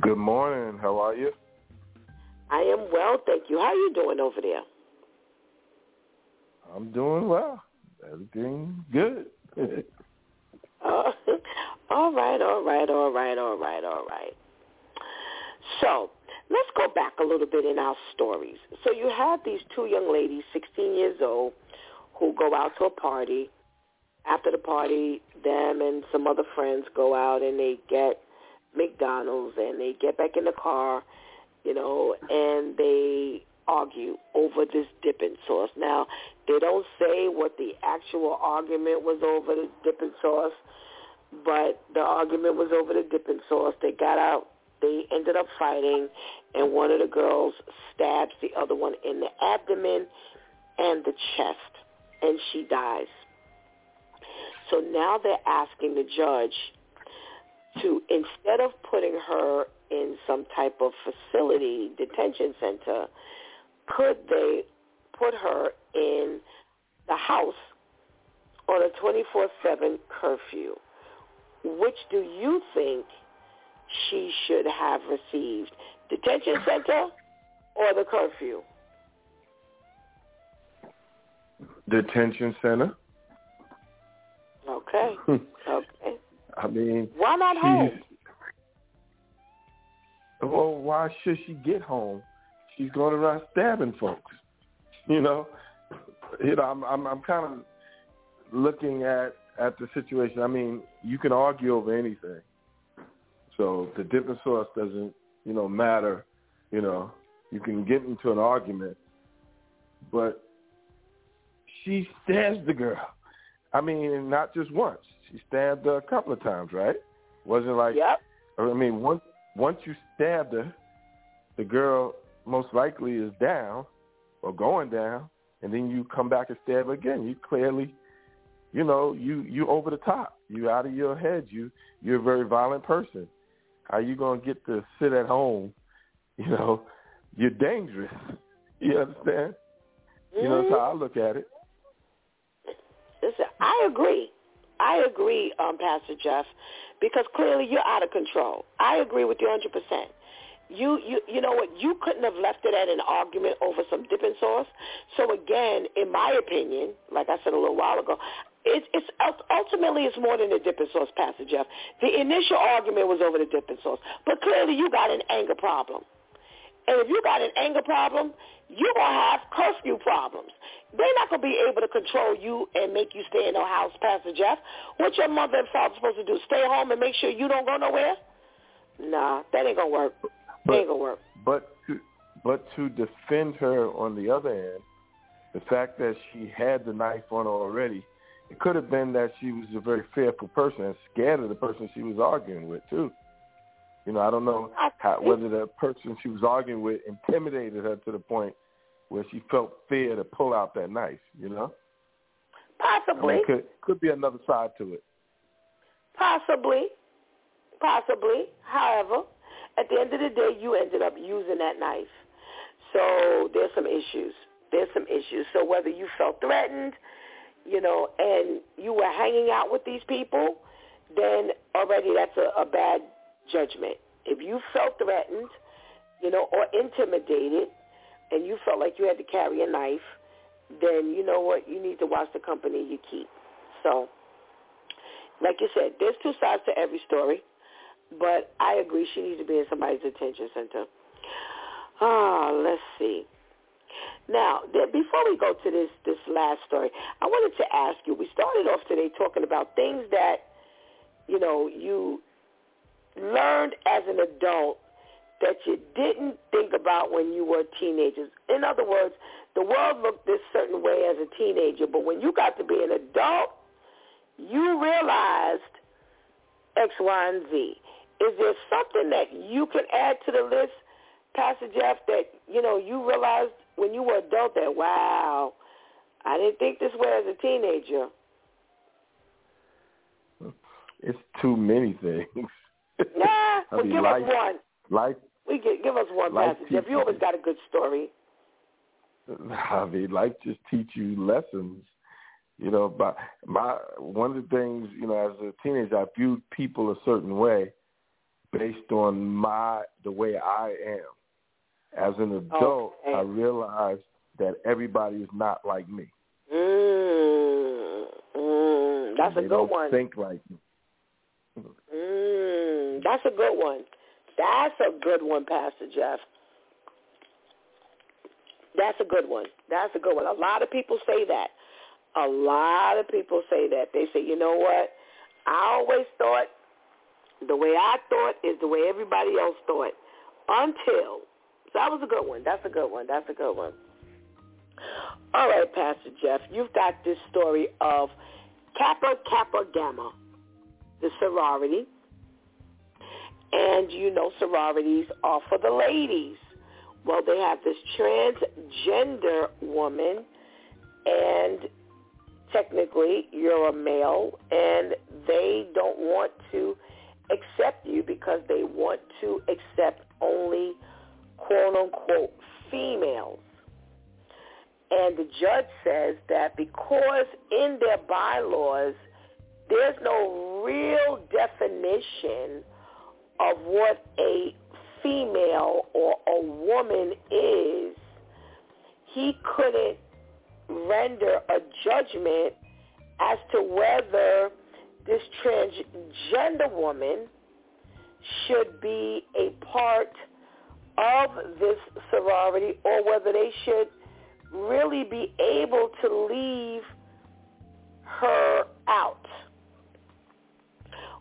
good morning how are you i am well thank you how are you doing over there I'm doing well. Everything good. <laughs> uh, all right, all right, all right, all right, all right. So let's go back a little bit in our stories. So you have these two young ladies, 16 years old, who go out to a party. After the party, them and some other friends go out and they get McDonald's and they get back in the car, you know, and they argue over this dipping sauce. Now, they don't say what the actual argument was over the dipping sauce, but the argument was over the dipping sauce. They got out. They ended up fighting, and one of the girls stabs the other one in the abdomen and the chest, and she dies. So now they're asking the judge to, instead of putting her in some type of facility, detention center, could they put her in the house on a 24-7 curfew? Which do you think she should have received? Detention center or the curfew? Detention center. Okay. <laughs> okay. I mean, why not home? Well, why should she get home? she's going around stabbing folks. You know, you know, I'm I'm, I'm kind of looking at at the situation. I mean, you can argue over anything. So the different source doesn't, you know, matter. You know, you can get into an argument, but she stabs the girl. I mean, not just once. She stabbed her a couple of times, right? Wasn't like. Yep. I mean, once once you stabbed her, the girl most likely is down or going down, and then you come back and stab her again. You clearly, you know, you you over the top. You out of your head. You you're a very violent person. How you gonna get to sit at home? <laughs> You know, you're dangerous. <laughs> You understand? Mm-hmm. You know, that's how I look at it. I agree. I agree, um, Pastor Jeff, because clearly you're out of control. I agree with you 100% you you you know what? You couldn't have left it at an argument over some dipping sauce. So again in my opinion like i said a little while ago it's it's ultimately it's more than a dipping sauce pastor jeff. The initial argument was over the dipping sauce. But clearly you got an anger problem. And if you got an anger problem you're going to have curfew problems they're not going to be able to control you and make you stay in no house, Pastor Jeff. What your mother and father supposed to do? Stay home and make sure you don't go nowhere? Nah, that ain't going to work. That ain't going to work. But to, but to defend her on the other hand, the fact that she had the knife on her already, it could have been that she was a very fearful person and scared of the person she was arguing with too. You know, I don't know how, whether the person she was arguing with intimidated her to the point where she felt fear to pull out that knife. You know, possibly I mean, could could be another side to it. Possibly, possibly. However, at the end of the day, you ended up using that knife, so there's some issues. There's some issues. So whether you felt threatened, you know, and you were hanging out with these people, then already that's a, a bad judgment. If you felt threatened, you know, or intimidated, and you felt like you had to carry a knife, then you know what? You need to watch the company you keep. So, like you said, there's two sides to every story, but I agree she needs to be in somebody's attention center. Ah, let's see. Now, before we go to this this last story, I wanted to ask you. We started off today talking about things that you know you learned as an adult that you didn't think about when you were teenagers. In other words, the world looked this certain way as a teenager, but when you got to be an adult, you realized X, Y, and Z. Is there something that you can add to the list, Pastor Jeff, that, you know, you realized when you were adult that, wow, I didn't think this way as a teenager? It's too many things. Nah, <laughs> but give life, us one. Life. We get, give us one life passage. If you always got a good story. <laughs> I mean, life just teach you lessons. You know, but my one of the things, you know, as a teenager, I viewed people a certain way based on my the way I am. As an adult, okay. I realized that everybody is not like me. Mm, mm, that's they a good don't one. Think like me. That's a good one. That's a good one, Pastor Jeff. That's a good one. That's a good one. A lot of people say that. A lot of people say that. They say, you know what? I always thought the way I thought is the way everybody else thought. Until. That was a good one. That's a good one. That's a good one. All right, Pastor Jeff, you've got this story of Kappa Kappa Gamma, the sorority. And you know sororities are for the ladies. Well, they have this transgender woman, and technically you're a male, and they don't want to accept you because they want to accept only quote-unquote females. And the judge says that because in their bylaws there's no real definition of what a female or a woman is, he couldn't render a judgment as to whether this transgender woman should be a part of this sorority or whether they should really be able to leave her out.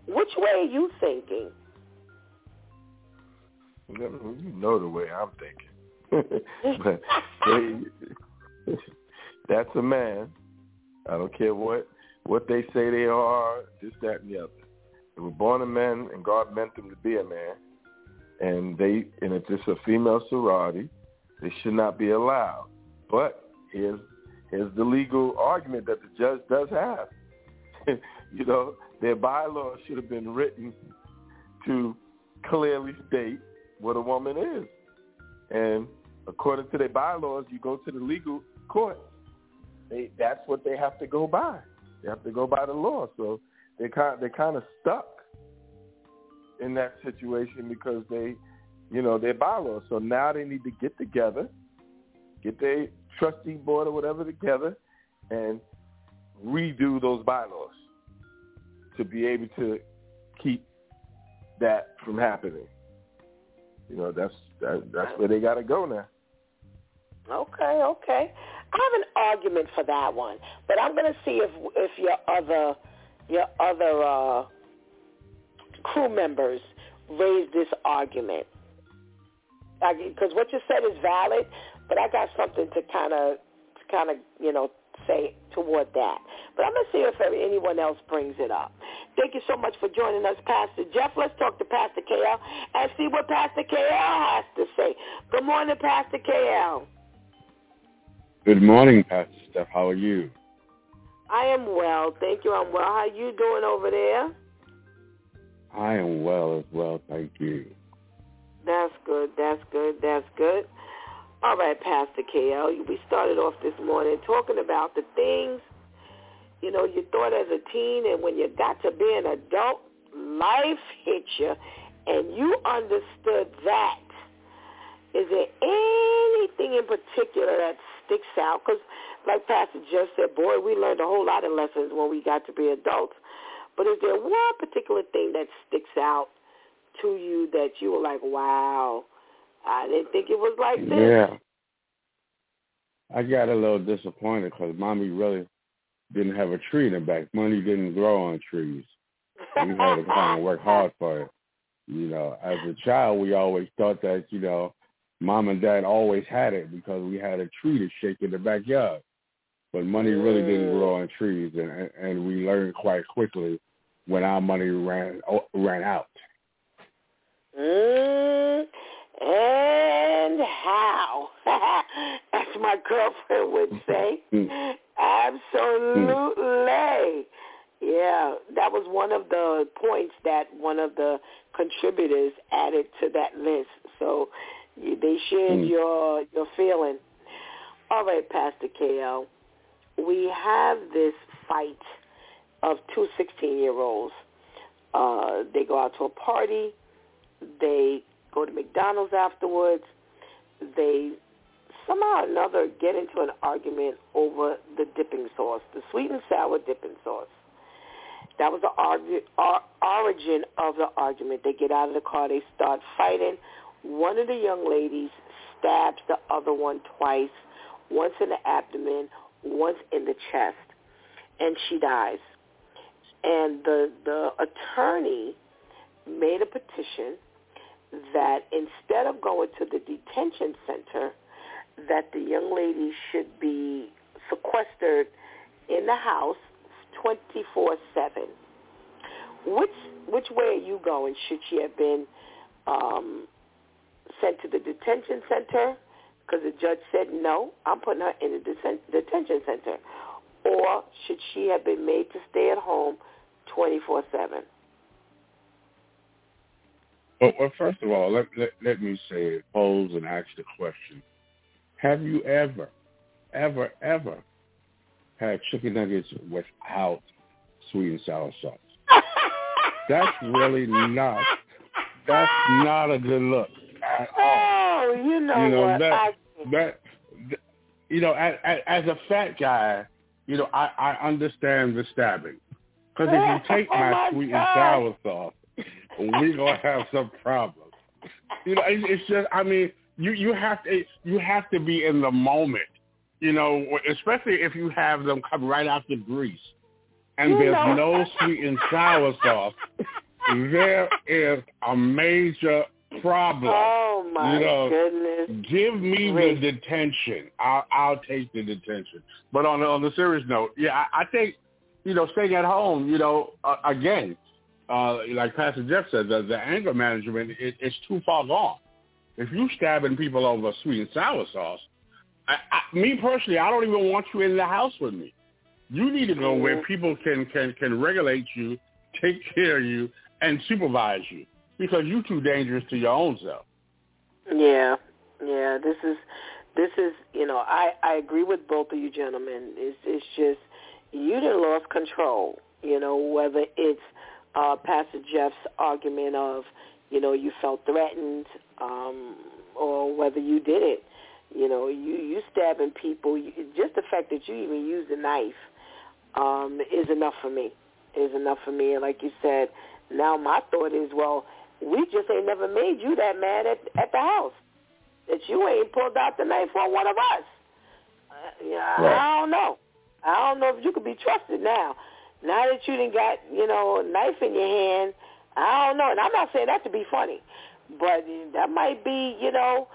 Which way are you thinking? You know the way I'm thinking. <laughs> but they, that's a man. I don't care what what they say they are, this, that, and the other. They were born a man, and God meant them to be a man. And they, and if it's a female sorority, they should not be allowed. But here's here's the legal argument that the judge does have. <laughs> you know, their bylaws should have been written to clearly state what a woman is. And according to their bylaws, you go to the legal court. They, that's what they have to go by. They have to go by the law. So they kind they're kind of stuck in that situation because they, you know, their bylaws. So now they need to get together, get their trustee board or whatever together, and redo those bylaws to be able to keep that from happening. You know, that's that, that's where they got to go now. Okay, okay. I have an argument for that one, but I'm going to see if if your other your other uh, crew members raise this argument because what you said is valid, but I got something to kind of kind of you know say toward that. But I'm going to see if anyone else brings it up. Thank you so much for joining us, Pastor Jeff. Let's talk to Pastor KL and see what Pastor KL has to say. Good morning, Pastor KL. Good morning, Pastor Steph. How are you? I am well. Thank you. I'm well. How are you doing over there? I am well as well. Thank you. That's good. That's good. That's good. All right, Pastor KL, we started off this morning talking about the things, you know, you thought as a teen and when you got to be an adult, life hit you and you understood that. Is there anything in particular that sticks out? Because like Pastor just said, boy, we learned a whole lot of lessons when we got to be adults. But is there one particular thing that sticks out to you that you were like, wow, I didn't think it was like this. Yeah. I got a little disappointed because mommy really didn't have a tree in the back. Money didn't grow on trees. We had to kind of work <laughs> hard for it. You know, as a child, we always thought that, you know, mom and dad always had it because we had a tree to shake in the backyard. But money really didn't grow on trees, and and we learned quite quickly when our money ran ran out. Mm, and how, <laughs> as my girlfriend would say. Absolutely. Yeah, that was one of the points that one of the contributors added to that list. So they shared Mm. your your feeling. All right, Pastor KL, we have this fight of two 16-year-olds. Uh, they go out to a party. They go to McDonald's afterwards. They somehow or another get into an argument over the dipping sauce, the sweet and sour dipping sauce. That was the origin of the argument. They get out of the car. They start fighting. One of the young ladies stabs the other one twice, once in the abdomen, once in the chest, and she dies. And the the attorney made a petition that instead of going to the detention center, that the young lady should be sequestered in the house 24/7. Which which way are you going? Should she have been um, sent to the detention center because the judge said no? I'm putting her in the deten- detention center, or should she have been made to stay at home 24/7? Well, well, first of all, let, let, let me say, pose and ask the question. Have you ever, ever, ever had chicken nuggets without sweet and sour sauce? <laughs> That's really not, that's not a good look at all. Oh, you know, You know, what? that- I, That, that- you know, as, as a fat guy, you know, I, I understand the stabbing. Because if you <laughs> take Oh, my my sweet God. and sour sauce, we're going to have some problems. You know, it's just, I mean, you, you have to, you have to be in the moment, you know, especially if you have them come right out the grease and You there's know. no sweet and sour sauce. There is a major problem. oh my You know, goodness. Give me Great. the detention. I'll I'll take the detention. But on the, on the serious note, yeah, I, I think you know staying at home. You know, uh, again, uh, like Pastor Jeff said, the, the anger management it, it's too far gone. If you stabbing people over sweet and sour sauce, I, I, me personally, I don't even want you in the house with me. You need to go where Mhm. people can can can regulate you, take care of you, and supervise you because you're too dangerous to your own self. Yeah, yeah. This is, this is. You know, I I agree with both of you gentlemen. It's it's just you done lost control. You know, whether it's uh, Pastor Jeff's argument of, you know, you felt threatened, um, or whether you did it. You know, you you stabbing people. You, just the fact that you even used a knife um, is enough for me. Is enough for me. And like you said, now my thought is, well, we just ain't never made you that mad at at the house that you ain't pulled out the knife on one of us. Uh, Yeah, Right. I don't know. I don't know if you could be trusted now. Now that you didn't got, you know, a knife in your hand, I don't know. And I'm not saying that to be funny, but that might be, you know,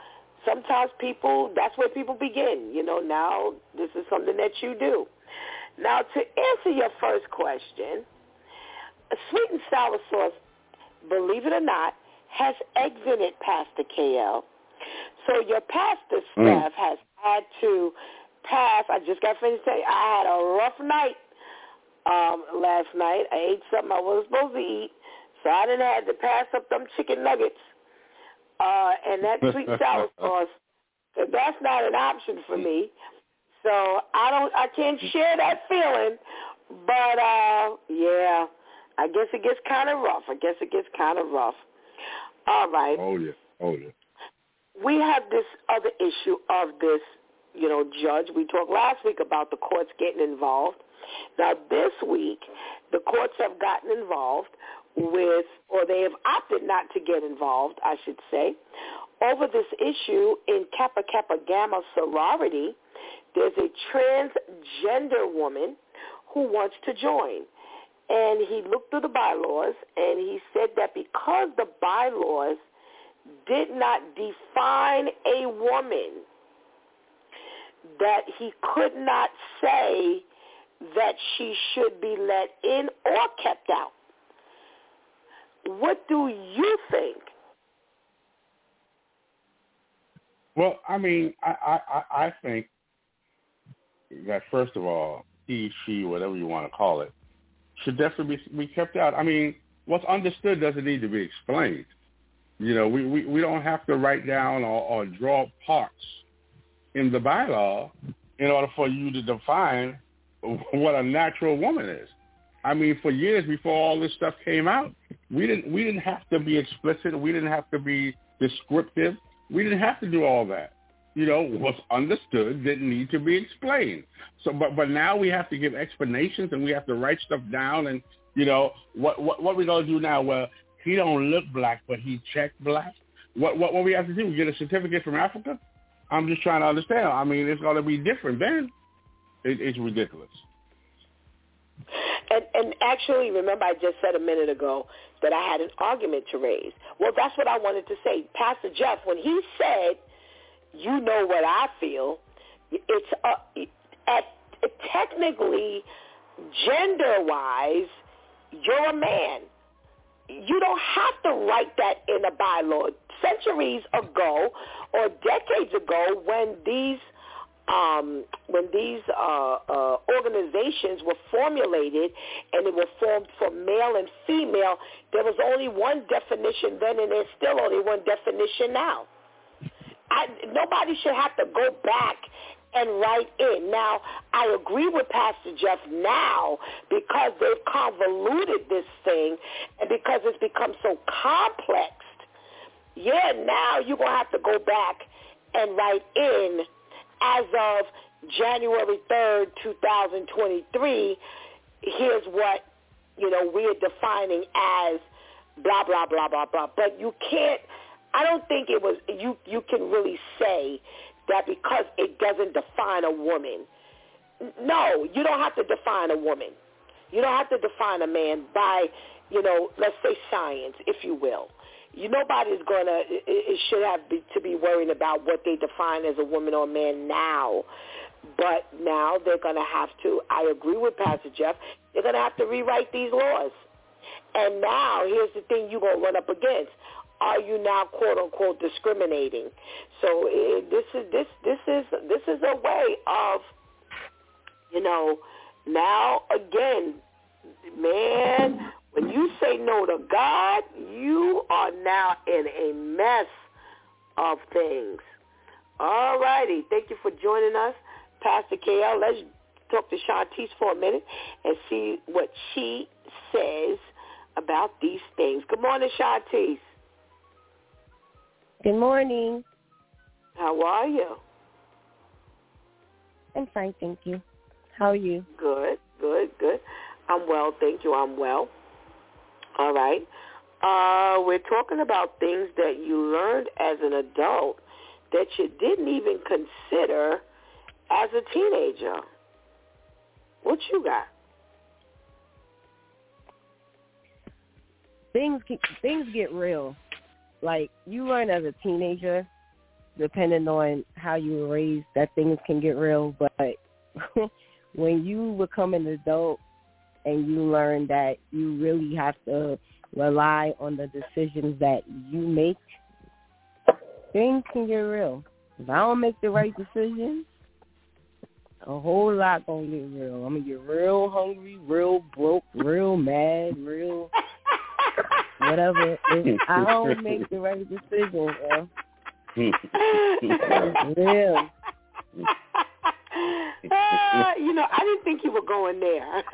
sometimes people, that's where people begin. You know, now this is something that you do. Now, to answer your first question, sweet and sour sauce, believe it or not, has exited Pastor KL. So your pastor Mm. staff has had to pass. I just got finished saying I had a rough night um, last night. I ate something I wasn't supposed to eat, so I didn't have to pass up them chicken nuggets uh, and that sweet and sour <laughs> sauce. that's not an option for me. So I don't, I can't share that feeling. But uh, yeah, I guess it gets kind of rough. I guess it gets kind of rough. All right Oh yeah. Oh yeah. we have this other issue of this, you know, judge. We talked last week about the courts getting involved. Now this week, the courts have gotten involved with, or they have opted not to get involved, I should say, over this issue in Kappa Kappa Gamma sorority. There's a transgender woman who wants to join. And he looked through the bylaws and he said that because the bylaws did not define a woman, that he could not say that she should be let in or kept out. What do you think? Well, I mean, I, I, I think that first of all, he, she, whatever you want to call it, should definitely be, be kept out. I mean, what's understood doesn't need to be explained. You know, we, we, we don't have to write down or, or draw parts in the bylaw in order for you to define <laughs> what a natural woman is. I mean, for years before all this stuff came out, we didn't we didn't have to be explicit. We didn't have to be descriptive. We didn't have to do all that. You know, what's understood didn't need to be explained. So, but but now we have to give explanations and we have to write stuff down. And you know, what what what we gonna do now? Well, he don't look black, but he checked black. What what what we have to do? We get a certificate from Africa? I'm just trying to understand. I mean, it's gonna be different then. It, it's ridiculous. And, and actually, remember I just said a minute ago that I had an argument to raise. Well, that's what I wanted to say. Pastor Jeff, when he said, you know what I feel, it's uh, at, technically, gender-wise, you're a man. You don't have to write that in a bylaw. Centuries ago or decades ago when these um, when these uh, uh, organizations were formulated and they were formed for male and female, there was only one definition then, and there's still only one definition now. I, nobody should have to go back and write in. Now, I agree with Pastor Jeff now because they've convoluted this thing and because it's become so complex. Yeah, now you're going to have to go back and write in as of January 3rd, 2023, here's what, you know, we're defining as blah, blah, blah, blah, blah. But you can't, I don't think it was, you, you can really say that because it doesn't define a woman. No, you don't have to define a woman. You don't have to define a man by, you know, let's say science, if you will you nobody's gonna it, it should have be, to be worried about what they define as a woman or a man now. But now they're gonna have to i agree with pastor jeff they're gonna have to rewrite these laws. And now here's the thing you're gonna run up against. Are you now quote unquote discriminating? So it, this is this this is this is a way of you know now again man when you say no to God, you are now in a mess of things. All righty. Thank you for joining us, Pastor KL. Let's talk to Shantice for a minute and see what she says about these things. Good morning, Shantice. Good morning. How are you? I'm fine, thank you. How are you? Good, good, good. I'm well, thank you. I'm well. All right. Uh, we're talking about things that you learned as an adult that you didn't even consider as a teenager. What you got? Things things get real. Like you learn as a teenager, depending on how you were raised, that things can get real. But <laughs> when you become an adult and you learn that you really have to rely on the decisions that you make, things can get real. If I don't make the right decisions, a whole lot gonna get real. I'm gonna get real hungry, real broke, real mad, real whatever. If I don't make the right decisions, <laughs> it's real. Uh, <laughs> you know, I didn't think you were going there. <laughs>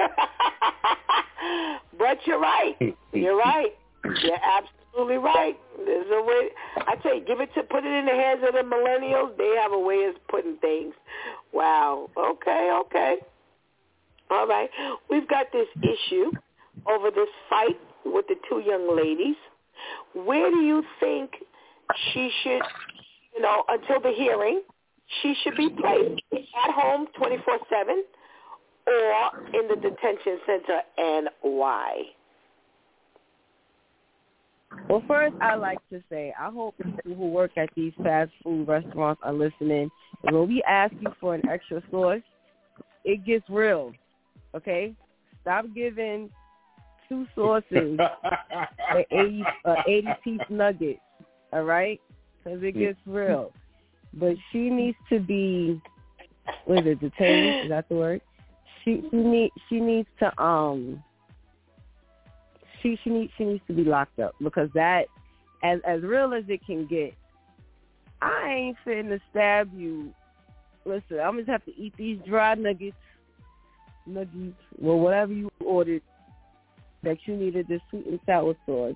but you're right. You're right. You're absolutely right. There's a way. I tell you, give it to put it in the hands of the millennials. They have a way of putting things. Wow. Okay. Okay. All right. We've got this issue over this fight with the two young ladies. Where do you think she should, you know, until the hearing, she should be placed at home 24-7 or in the detention center and why? Well, first, I like to say I hope people who work at these fast food restaurants are listening. And when we ask you for an extra sauce, it gets real. Okay, stop giving two sauces for <laughs> eighty uh, eighty piece nuggets. All right, because it gets real. But she needs to be, what is it, detained? Is that the word? She she need she needs to um she she needs she needs to be locked up because that as as real as it can get, I ain't to stab you. Listen, I'm just have to eat these dry nuggets, nuggets, well whatever you ordered that you needed the sweet and sour sauce.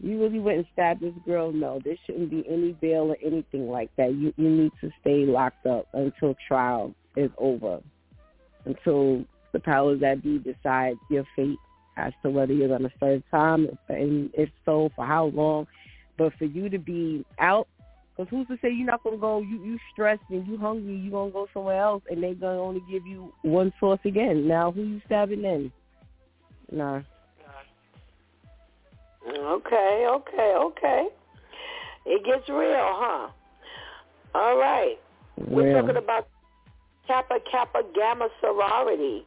You really and stabbed this girl? No, there shouldn't be any bail or anything like that. You you need to stay locked up until trial is over, until the powers that be decide your fate as to whether you're going to serve time, and if so, for how long. But for you to be out, because who's to say you're not going to go, you, you stressed and you hungry, you're going to go somewhere else, and they're going to only give you one source again. Now, who you stabbing in? Nah. Okay, okay, okay. It gets real, huh? All right. We're talking about Kappa Kappa Gamma sorority.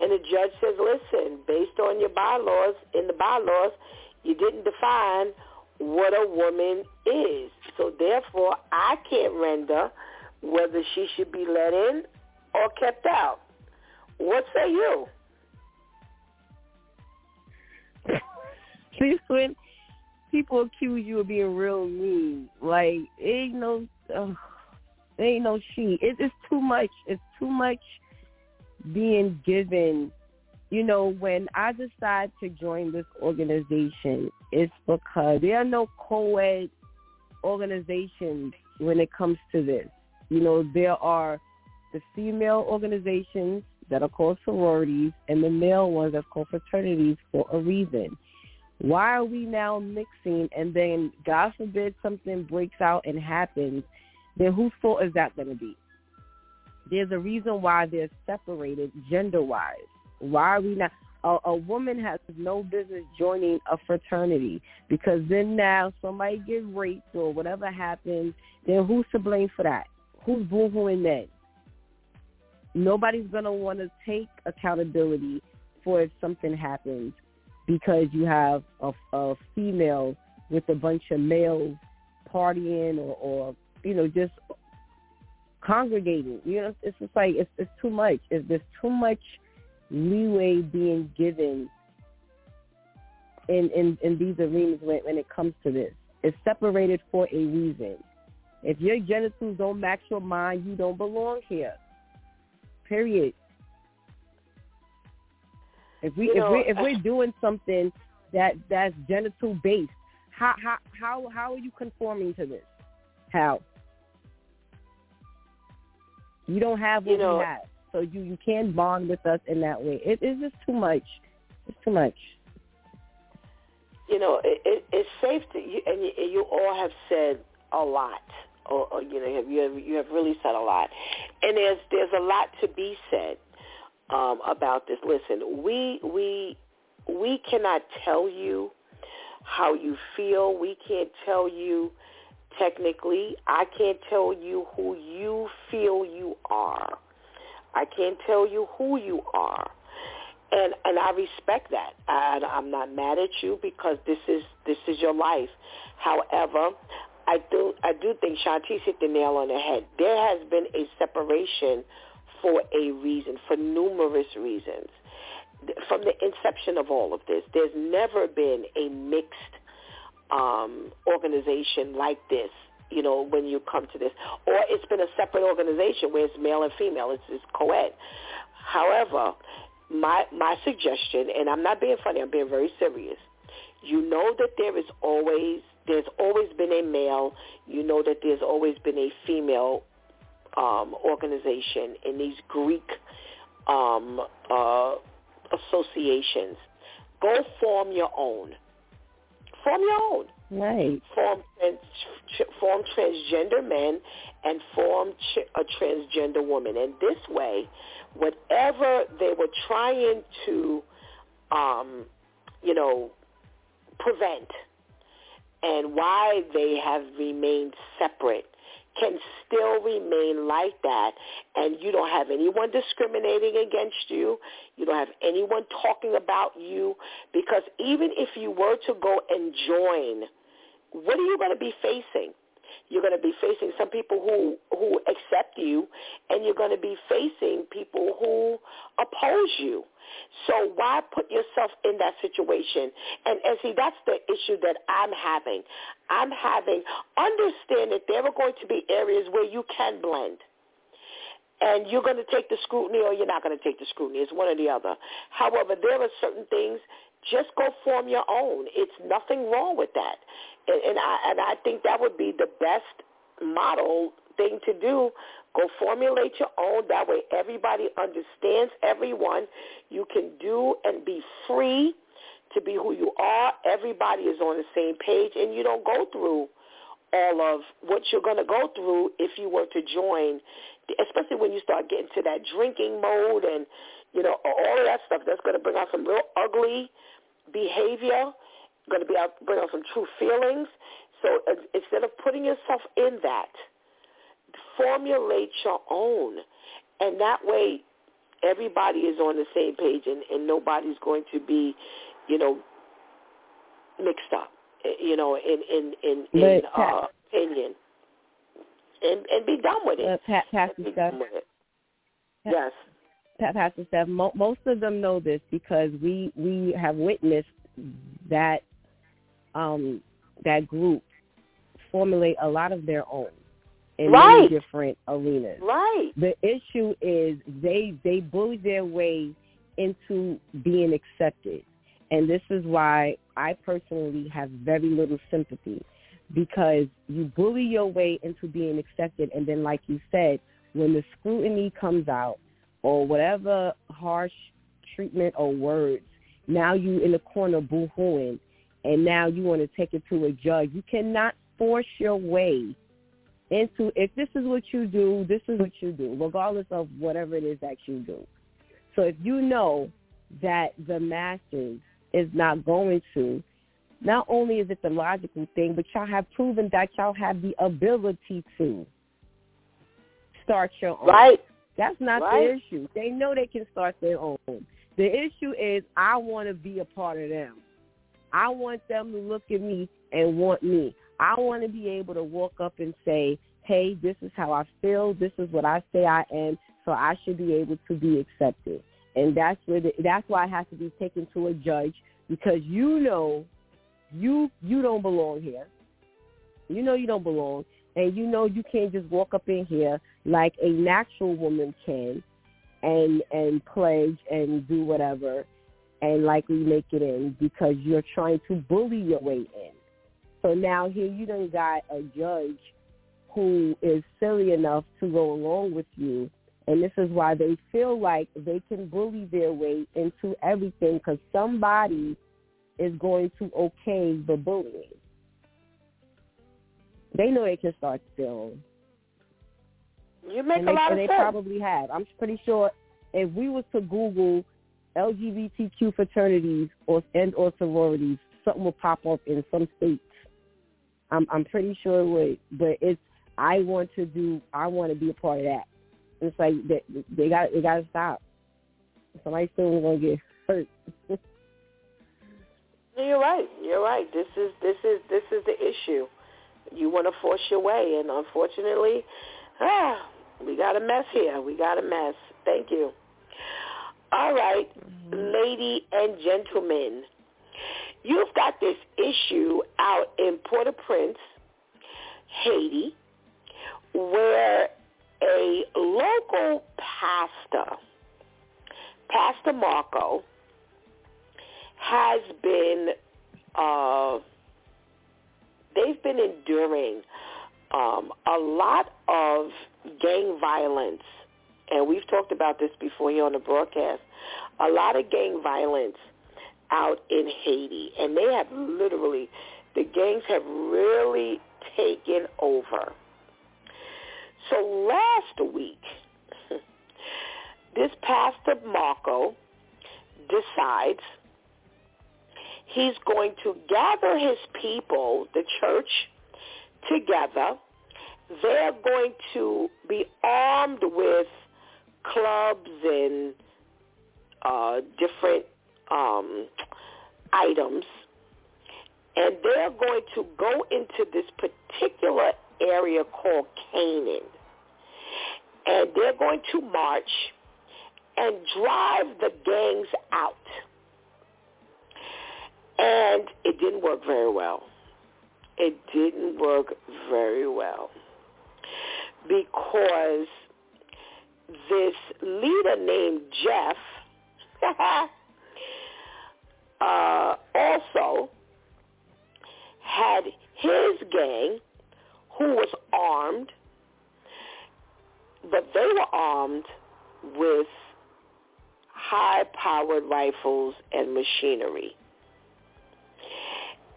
And the judge says, listen, based on your bylaws, in the bylaws, you didn't define what a woman is. So therefore, I can't render whether she should be let in or kept out. What say you? <laughs> <laughs> See, when people accuse you of being real mean, like ain't no, uh, ain't no she. It, it's too much. It's too much being given. You know, when I decide to join this organization, it's because there are no co-ed organizations when it comes to this. You know, there are the female organizations that are called sororities and the male ones that's called fraternities for a reason. Why are we now mixing and then God forbid something breaks out and happens, then whose fault is that going to be? There's a reason why they're separated gender-wise. Why are we not? A, a woman has no business joining a fraternity because then now somebody gets raped or whatever happens, then who's to blame for that? Who's boohooing then? Nobody's going to want to take accountability for if something happens because you have a, a female with a bunch of males partying or, or you know just congregating. You know, it's just like it's it's too much. It's, there's too much leeway being given in in in these arenas when when it comes to this. It's separated for a reason. If your genitals don't match your mind, you don't belong here. Period. If we You know, if we if we're doing something that that's genital based, how how how how are you conforming to this? How? You don't have what You know- we have, so you you can't bond with us in that way. It is just too much. It's too much. you know, it, it, it's safe to, you, and you, you all have said a lot or, or you know, have, you have you have really said a lot, and there's there's a lot to be said um, about this. Listen, we we we cannot tell you how you feel. We can't tell you technically. I can't tell you who you feel you are. I can't tell you who you are. And and I respect that. I, I'm not mad at you because this is this is your life. However, I do I do think Shantice hit the nail on the head. There has been a separation for a reason, for numerous reasons. From the inception of all of this, there's never been a mixed um, organization like this, you know, when you come to this. Or it's been a separate organization where it's male and female. It's, it's co-ed. However, my, my suggestion, and I'm not being funny, I'm being very serious, you know that there is always, there's always been a male. You know that there's always been a female um, organization in these Greek um, uh, associations. Go form your own form your own. Right. Form form transgender men and form a transgender woman. And this way, whatever they were trying to, um, you know, prevent and why they have remained separate can still remain like that and you don't have anyone discriminating against you. You don't have anyone talking about you because even if you were to go and join, what are you going to be facing? You're going to be facing some people who who accept you and you're going to be facing people who oppose you. So why put yourself in that situation? And, and see, that's the issue that I'm having. I'm having, understand that there are going to be areas where you can blend. And you're going to take the scrutiny or you're not going to take the scrutiny. It's one or the other. However, there are certain things, just go form your own. It's nothing wrong with that. And, and, I, and I think that would be the best model thing to do Go formulate your own. That way everybody understands everyone. You can do and be free to be who you are. Everybody is on the same page and you don't go through all of what you're going to go through if you were to join, especially when you start getting to that drinking mode and, you know, all that stuff. That's going to bring out some real ugly behavior, going to be out, bring out some true feelings. So instead of putting yourself in that, formulate your own. And that way everybody is on the same page and, and nobody's going to be, you know, mixed up, eh, you know, in, in, in, in uh, opinion. And, and be done with it. Uh, Pat, Pastor Steph. Yes. Pat, Pastor Steph, mo- most of them know this because we, we have witnessed that um, that group formulate a lot of their own in right. many different arenas. Right. The issue is they they bully their way into being accepted. And this is why I personally have very little sympathy because you bully your way into being accepted and then like you said, when the scrutiny comes out or whatever harsh treatment or words, now you in the corner boo-hooing and now you want to take it to a judge. You cannot force your way into if this is what you do, this is what you do, regardless of whatever it is that you do. So if you know that the masses is not going to, not only is it the logical thing, but y'all have proven that y'all have the ability to start your own. Right. That's not right. the issue. They know they can start their own. The issue is I want to be a part of them. I want them to look at me and want me. I want to be able to walk up and say, hey, this is how I feel. This is what I say I am. So I should be able to be accepted. And that's where the, that's why I have to be taken to a judge because you know you you don't belong here. You know you don't belong, and you know you can't just walk up in here like a natural woman can, and and pledge and do whatever, and likely make it in because you're trying to bully your way in. So now here you done got a judge who is silly enough to go along with you. And this is why they feel like they can bully their way into everything because somebody is going to okay the bullying. they know they can start stealing. You make and a they, lot and of they sense. probably have. I'm pretty sure if we was to Google LGBTQ fraternities or and or sororities, something will pop up in some states. I'm I'm pretty sure it would. But it's I want to do I want to be a part of that. It's like they they got they got to stop. Somebody still gonna get hurt. <laughs> You're right. You're right. This is this is this is the issue. You want to force your way, and unfortunately, ah, we got a mess here. We got a mess. Thank you. All right, lady and gentlemen, you've got this issue out in Port-au-Prince, Haiti, where a local pastor, Pastor Marco, has been uh, they've been enduring um, a lot of gang violence, and we've talked about this before here on the broadcast. A lot of gang violence out in Haiti, and they have literally the gangs have really taken over. So last week, <laughs> this pastor Marco decides he's going to gather his people, the church, together. They're going to be armed with clubs and uh, different um, items, and they're going to go into this particular area called Canaan, and they're going to march and drive the gangs out. And it didn't work very well. It didn't work very well. Because this leader named Jeff <laughs> uh, also had his gang who was armed, but they were armed with high-powered rifles and machinery.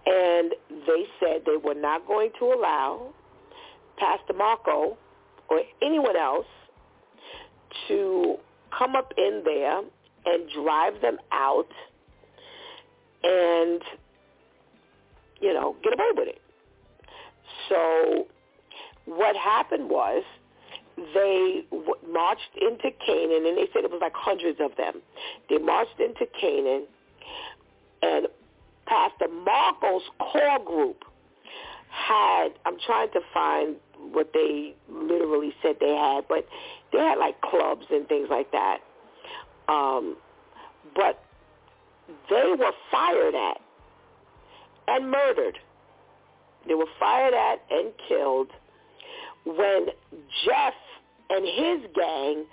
And they said they were not going to allow Pastor Marco or anyone else to come up in there and drive them out and, you know, get away with it. So what happened was they marched into Canaan, and they said it was like hundreds of them. They marched into Canaan, and Pastor Marco's core group had, I'm trying to find what they literally said they had, but they had like clubs and things like that. Um, but they were fired at and murdered. They were fired at and killed when Jeff and his gang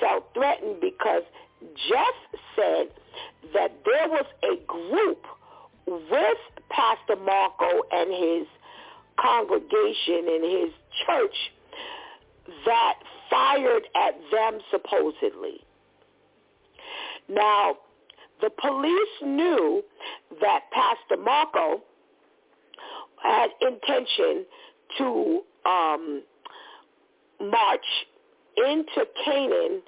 felt threatened because Jeff said that there was a group with Pastor Marco and his congregation and his church that fired at them supposedly. Now, the police knew that Pastor Marco had intention to um, march into Canaan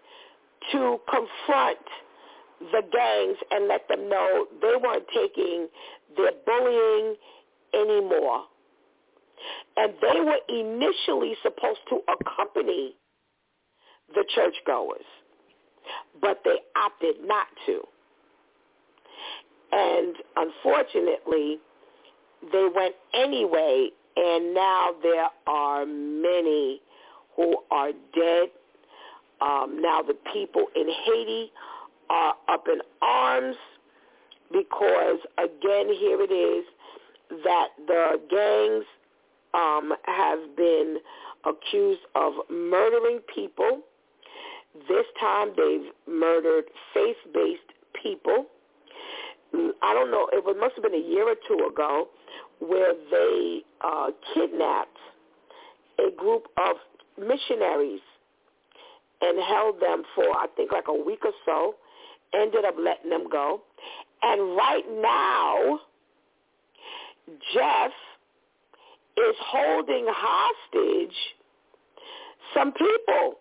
to confront the gangs and let them know they weren't taking their bullying anymore. And they were initially supposed to accompany the churchgoers, but they opted not to. And unfortunately, they went anyway, and now there are many who are dead. Um, now the people in Haiti are up in arms because, again, here it is that the gangs um, have been accused of murdering people. This time they've murdered faith-based people. I don't know, it must have been a year or two ago where they uh, kidnapped a group of missionaries and held them for, I think, like a week or so, ended up letting them go. And right now, Jeff is holding hostage some people.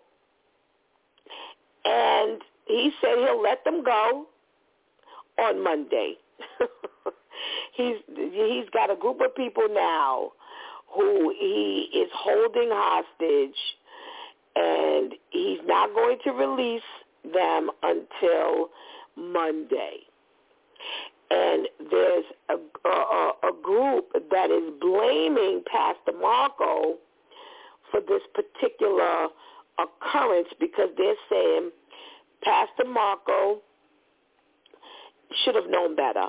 And he said he'll let them go on Monday. <laughs> he's he's got a group of people now who he is holding hostage and he's not going to release them until Monday. And there's a, a, a group that is blaming Pastor Marco for this particular occurrence because they're saying Pastor Marco should have known better.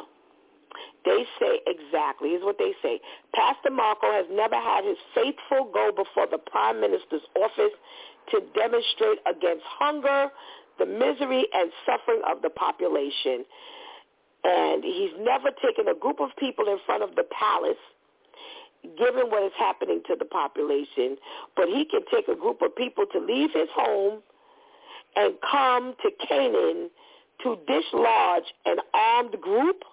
They say exactly, is what they say. Pastor Marco has never had his faithful go before the Prime Minister's office to demonstrate against hunger, the misery and suffering of the population. And he's never taken a group of people in front of the palace, given what is happening to the population, but he can take a group of people to leave his home and come to Canaan to dislodge an armed group?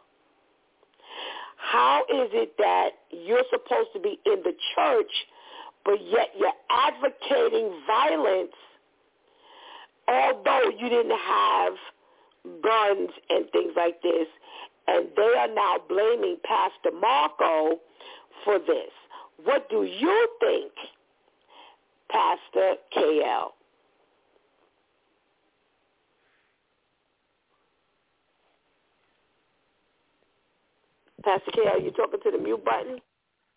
How is it that you're supposed to be in the church, but yet you're advocating violence, although you didn't have guns and things like this, and they are now blaming Pastor Marco for this. What do you think, Pastor KL? Pastor K, are you talking to the mute button?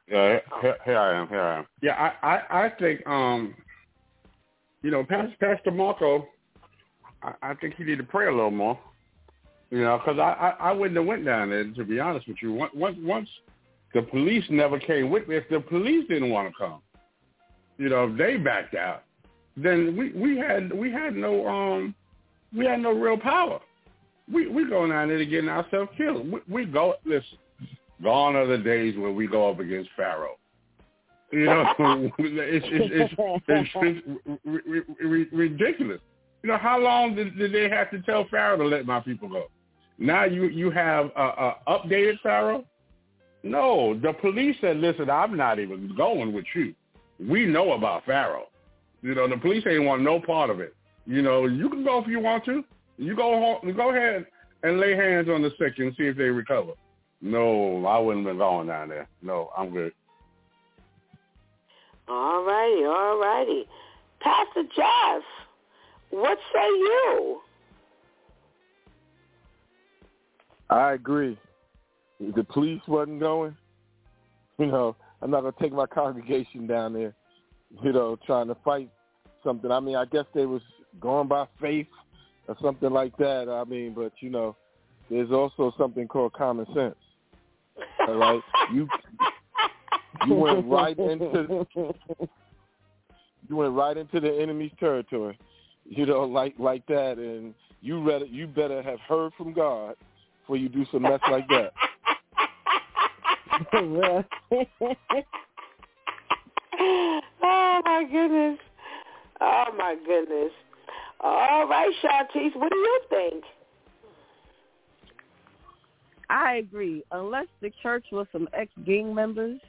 Yeah, here, here I am. Here I am. Yeah, I, I, I think, um, you know, Pastor, Pastor Marco, I, I think he need to pray a little more. You know, because I, I, I wouldn't have went down there to be honest with you. Once, once the police never came with me, if the police didn't want to come, you know, if they backed out, then we, we had we had no um we had no real power. We we going down there to getting ourselves killed. We, we go listen. Gone are the days where we go up against Pharaoh. You know, <laughs> it's it's it's, it's, it's <laughs> ridiculous. You know, how long did, did they have to tell Pharaoh to let my people go? Now you you have a, a updated Pharaoh. No, the police said, "Listen, I'm not even going with you. We know about Pharaoh. You know, the police ain't want no part of it. You know, you can go if you want to. You go home, go ahead and lay hands on the sick and see if they recover. No, I wouldn't have been going down there. No, I'm good. All righty, all righty. Pastor Jeff, what say you? I agree. If the police wasn't going, you know, I'm not going to take my congregation down there, you know, trying to fight something. I mean, I guess they was going by faith or something like that. I mean, but, you know, there's also something called common sense. All right, you you went right into <laughs> you went right into the enemy's territory. You know, like like that, and you better you better have heard from God before you do some mess like that. <laughs> oh my goodness! Oh my goodness! All right, Shantice, what do you think? I agree. Unless the church was some ex-gang members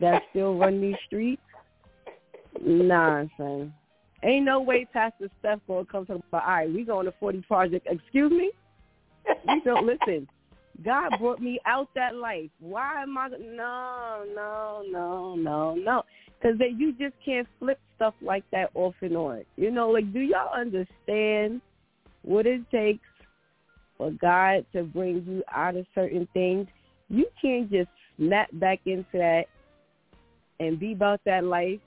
that still run these streets, <laughs> nah, son. Ain't no way Pastor Steph gonna come to the all right, we going to 40 Project. Excuse me? You don't listen. God brought me out that life. Why am I? No, no, no, no, no. Because you just can't flip stuff like that off and on. You know, like, do y'all understand what it takes for God to bring you out of certain things, you can't just snap back into that and be about that life.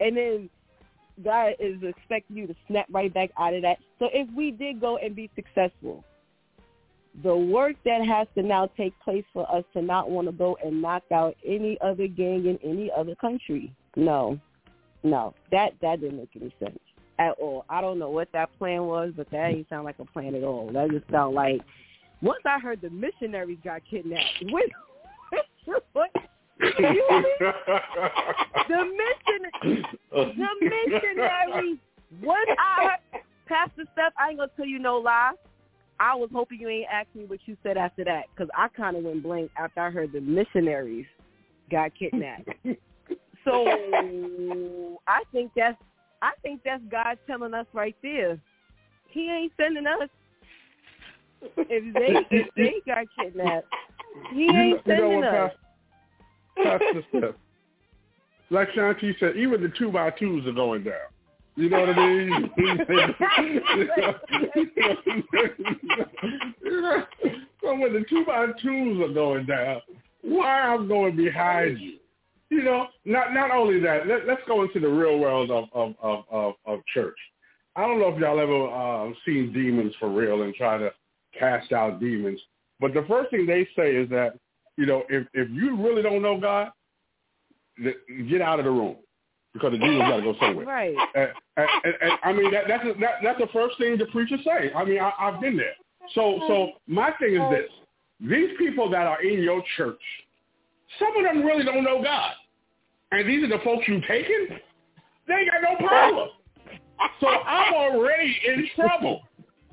And then God is expecting you to snap right back out of that. So if we did go and be successful, the work that has to now take place for us to not want to go and knock out any other gang in any other country. No, no, that that didn't make any sense at all. I don't know what that plan was, but that didn't sound like a plan at all. That just sound like once I heard the missionaries got kidnapped. <laughs> When, what? The mission, the missionary. Once I heard, Pastor Steph, I ain't gonna tell you no lie. I was hoping you ain't asked me what you said after that, because I kind of went blank after I heard the missionaries got kidnapped. so I think that's I think that's God telling us right there. He ain't sending us. If they if they got kidnapped, he ain't you know sending what, us. Pastor, Pastor Steph, like Shanti said, even the two by twos are going down. You know what I mean? <laughs> <laughs> so when the two by twos are going down, why I'm going behind you? You know, not not only that. Let, let's go into the real world of of, of of of church. I don't know if y'all ever uh, seen demons for real and try to cast out demons, but the first thing they say is that you know if if you really don't know God, get out of the room because the demon's got to go somewhere. Right. And, and, and, and I mean that that's that, that's the first thing the preachers say. I mean I, I've been there. So so my thing is this: these people that are in your church, some of them really don't know God, and these are the folks you taking. They ain't got no power. So I'm already in trouble.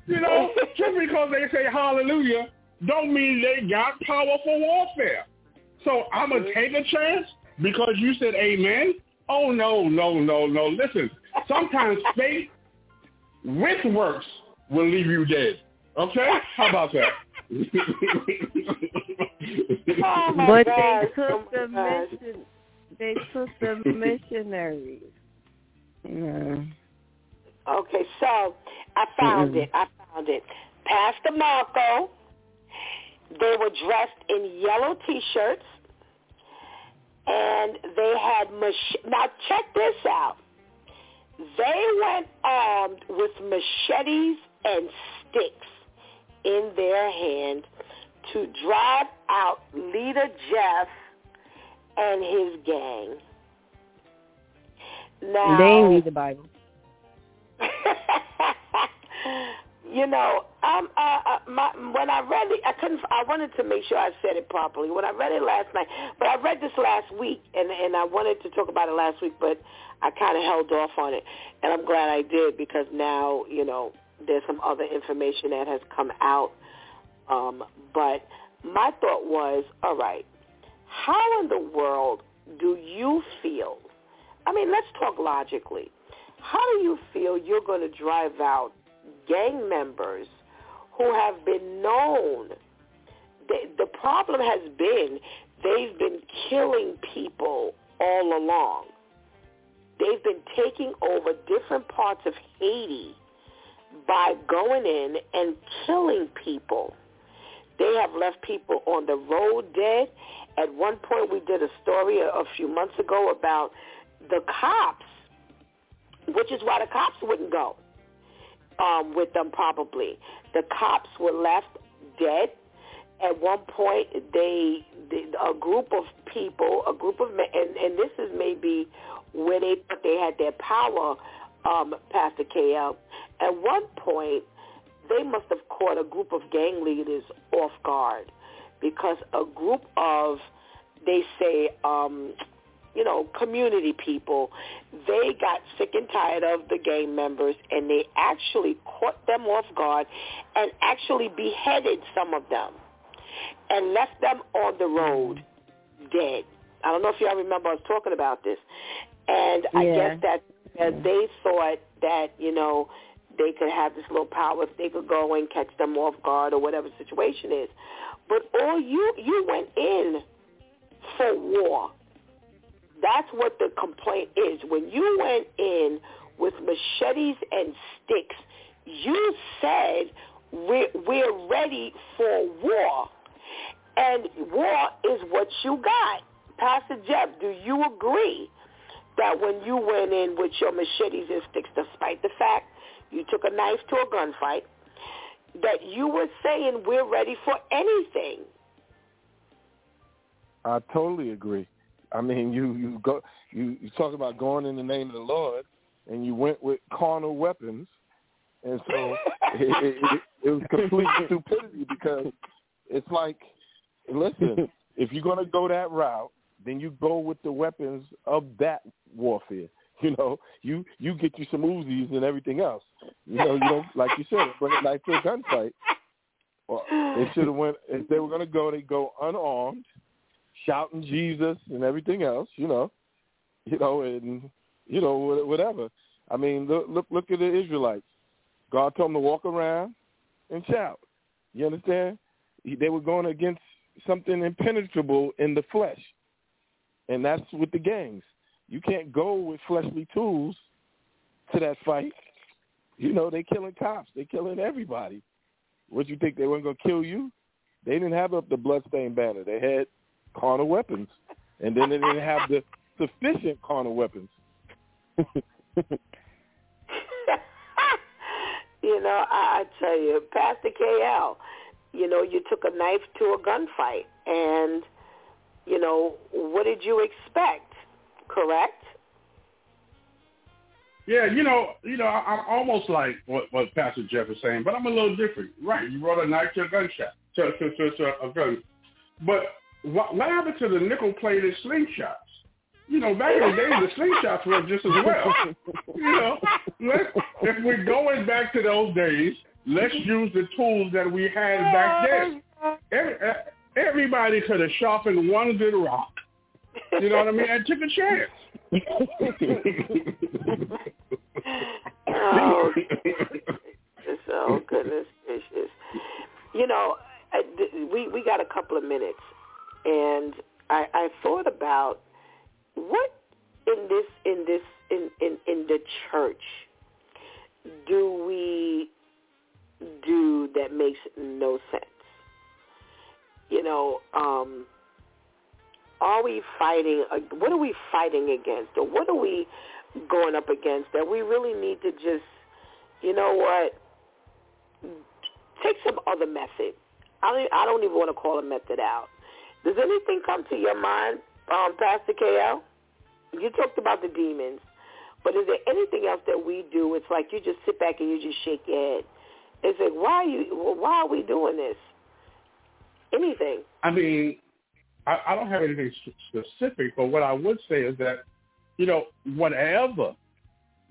You know, just because they say hallelujah don't mean they got power for warfare. So I'm gonna mm-hmm. take a chance because you said amen. Oh no, no, no, no. Listen, sometimes <laughs> faith with works will leave you dead. Okay? How about that? <laughs> Oh, But gosh. they Oh, took my the gosh. mission. They took the <laughs> missionaries. Yeah. Okay, so I found Mm-mm. it. I found it. Pastor Marco, they were dressed in yellow T-shirts, and they had mach- now check this out. They went armed with machetes and sticks in their hand to drive out leader Jeff and his gang. Now, They read the Bible. <laughs> you know, um, uh, uh, my, when I read it, I couldn't. I wanted to make sure I said it properly. When I read it last night, but I read this last week, and and I wanted to talk about it last week, but I kind of held off on it, and I'm glad I did because now you know there's some other information that has come out. Um, but my thought was, all right, how in the world do you feel? I mean, let's talk logically. How do you feel you're going to drive out gang members who have been known? The, the problem has been they've been killing people all along. They've been taking over different parts of Haiti by going in and killing people. They have left people on the road dead. At one point, we did a story a, a few months ago about the cops, which is why the cops wouldn't go um, with them probably. The cops were left dead. At one point, they, they a group of people, a group of men, and, and this is maybe where they thought they had their power, um, Pastor KL. At one point, they must have caught a group of gang leaders off guard because a group of, they say, um, you know, community people, they got sick and tired of the gang members and they actually caught them off guard and actually beheaded some of them and left them on the road dead. I don't know if y'all remember I was talking about this. And I guess that, that they thought that, you know, they could have this little power if they could go and catch them off guard or whatever the situation is. But all you you went in for war. That's what the complaint is. When you went in with machetes and sticks, you said we're, we're ready for war. And war is what you got. Pastor Jeff, do you agree that when you went in with your machetes and sticks, despite the fact you took a knife to a gunfight, that you were saying we're ready for anything? I totally agree. I mean, you you go you you talk about going in the name of the Lord, and you went with carnal weapons, and so <laughs> it, it, it, it was complete stupidity because it's like, listen, if you're gonna go that route, then you go with the weapons of that warfare. <laughs> You know, you you get you some Uzis and everything else. You know, you don't like you said, bring a knife to a gunfight. Well, they should have went if they were gonna go, they go unarmed shouting Jesus and everything else, you know, you know, and you know whatever. I mean, look look look at the Israelites. God told them to walk around and shout. You understand? They were going against something impenetrable in the flesh, and that's with the gangs. You can't go with fleshly tools to that fight. You know, they're killing cops. They're killing everybody. What you think they weren't gonna kill you? They didn't have up the bloodstained banner. They had carnal weapons, and then they didn't have the sufficient carnal weapons. <laughs> you know, I, I tell you, Pastor KL, you know, you took a knife to a gunfight, and you know, what did you expect? Correct? Yeah, you know, you know, I, I'm almost like what, what Pastor Jeff is saying, but I'm a little different. Right, you brought a knife to a gunshot, to, to, to, to a gun. But what, what happened to the nickel-plated slingshots? You know, back in the day, the slingshots were just as well. You know, if we're going back to those days, let's use the tools that we had back then. Every, uh, everybody could have sharpened one good rock. You know what I mean? And took a chance. <laughs> oh, goodness gracious! You know, we we got a couple of minutes, and I, I thought about what in this in this in, in in the church do we do that makes no sense? You know, um, are we fighting? What are we fighting against, or what are we going up against that we really need to just, you know what, take some other method. I don't, I don't even want to call a method out. Does anything come to your mind, um, Pastor KL? You talked about the demons, but is there anything else that we do? It's like you just sit back and you just shake your head. It's like why are you? Why are we doing this? Anything? I mean, I, I don't have anything specific, but what I would say is that, you know, whatever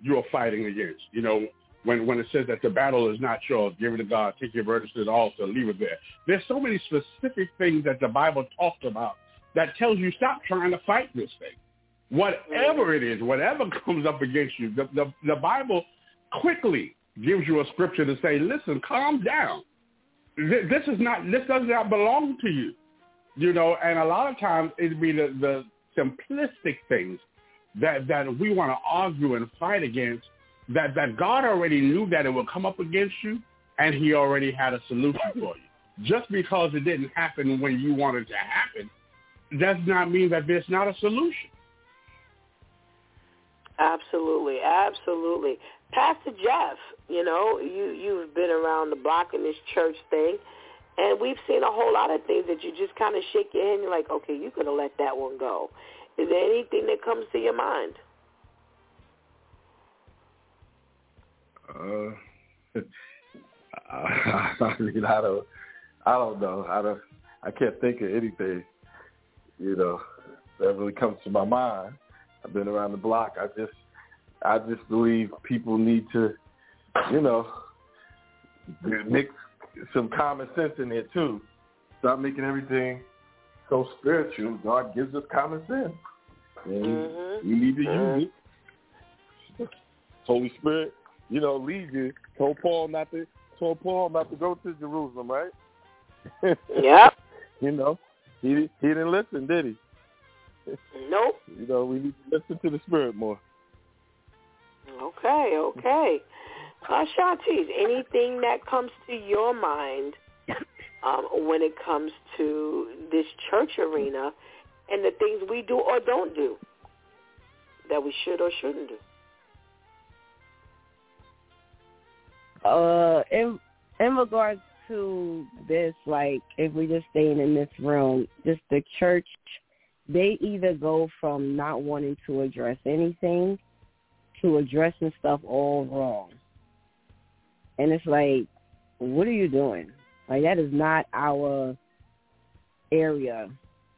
you're fighting against, you know, when when it says that the battle is not yours, give it to God, take your burdens to the altar, leave it there. There's so many specific things that the Bible talks about that tells you stop trying to fight this thing. Whatever it is, whatever <laughs> comes up against you, the, the, the Bible quickly gives you a scripture to say, listen, calm down. This is not, this does not belong to you. You know, and a lot of times it'd be the, the simplistic things that, that we want to argue and fight against that, that God already knew that it would come up against you and he already had a solution for you. Just because it didn't happen when you wanted to happen does not mean that there's not a solution. Absolutely, absolutely. Pastor Jeff, you know, you you've been around the block in this church thing, and we've seen a whole lot of things that you just kind of shake your head and you're like, okay, you could have let that one go. Is there anything that comes to your mind? Uh, <laughs> I mean, I don't, I don't know. I don't, I can't think of anything, you know, that really comes to my mind. I've been around the block. I just, I just believe people need to, you know, mix some common sense in there too. Stop making everything so spiritual. God gives us common sense, and mm-hmm. we need to mm-hmm. use it. Holy Spirit, you know, you. Told Paul not to. Told Paul not to go to Jerusalem, right? <laughs> Yep. you know, he he didn't listen, did he? Nope. <laughs> You know, we need to listen to the Spirit more. Okay, okay. Uh, Shantice, anything that comes to your mind um, when it comes to this church arena and the things we do or don't do that we should or shouldn't do? Uh, in in regards to this, like if we're just staying in this room, just the church, they either go from not wanting to address anything to addressing stuff all wrong. And it's like, what are you doing? Like that is not our area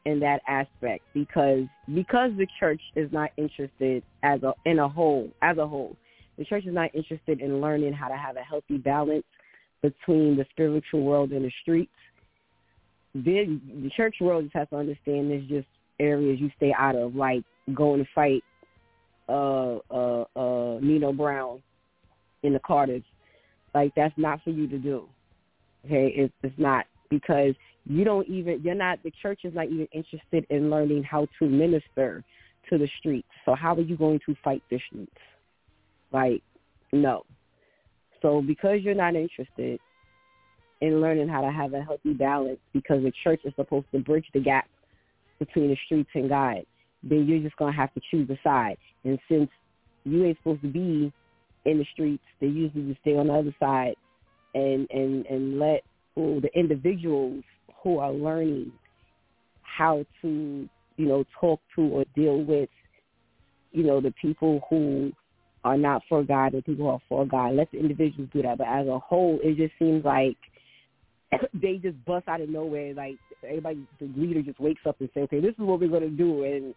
in that aspect because because the church is not interested as a in a whole as a whole. The church is not interested in learning how to have a healthy balance between the spiritual world and the streets. the church world just has to understand there's just areas you stay out of, like going to fight uh uh uh Nino Brown in the Carters. Like that's not for you to do. Okay, it's it's not because you don't even you're not the church is not even interested in learning how to minister to the streets. So how are you going to fight the streets? Like, no. So because you're not interested in learning how to have a healthy balance because the church is supposed to bridge the gap between the streets and God, then you're just gonna have to choose a side. And since you ain't supposed to be in the streets, they usually just stay on the other side and and and let the individuals who are learning how to you know talk to or deal with you know the people who are not for God and people who are for God. Let the individuals do that. But as a whole, it just seems like <coughs> they just bust out of nowhere. Like everybody, the leader just wakes up and says, "Okay, this is what we're going to do," and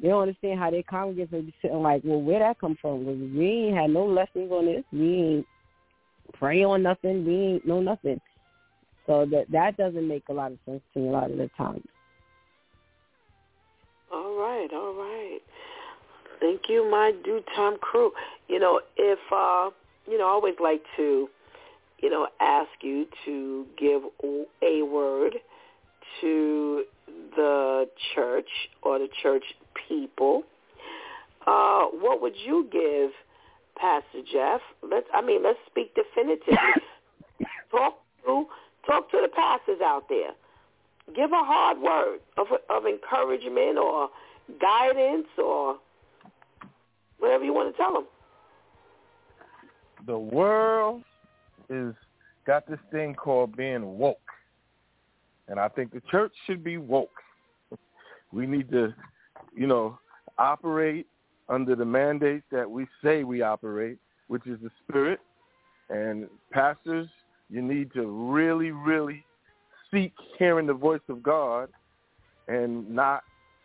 they don't understand how their congregants are just sitting like, "Well, where that come from? Because we ain't had no lessons on this. We ain't pray on nothing. We ain't know nothing." So that that doesn't make a lot of sense to me a lot of the times. All right, all right. Thank you, my DEW time crew. You know, if uh, you know, I always like to, you know, ask you to give a word to the church or the church people. Uh, what would you give, Pastor Jeff? Let's, I mean, let's speak definitively. <laughs> talk to, talk to the pastors out there. Give a hard word of of encouragement or guidance or whatever you want to tell them. The world is got this thing called being woke, and I think the church should be woke. We need to, you know, operate under the mandate that we say we operate, which is the spirit. And pastors, you need to really, really seek hearing the voice of God and not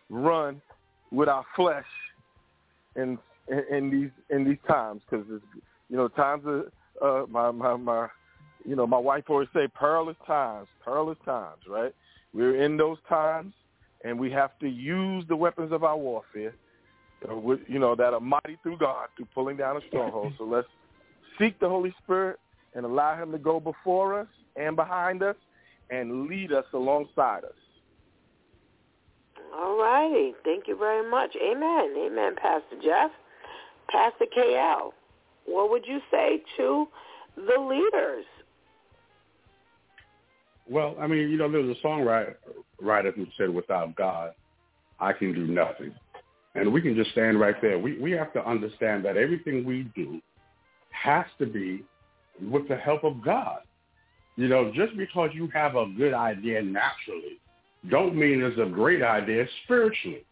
run with our flesh in in, in these in these times because it's you know times of uh, my my my you know my wife always say perilous times perilous times right we're in those times and we have to use the weapons of our warfare, uh, you know, that are mighty through God through pulling down a stronghold. so let's seek the Holy Spirit and allow Him to go before us and behind us and lead us alongside us. All righty. Thank you very much. Amen. Amen, Pastor Jeff. Pastor KL, what would you say to the leaders? Well, I mean, you know, there was a songwriter writer who said, without God, I can do nothing. And we can just stand right there. We, we have to understand that everything we do has to be with the help of God. You know, just because you have a good idea naturally, don't mean it's a great idea spiritually.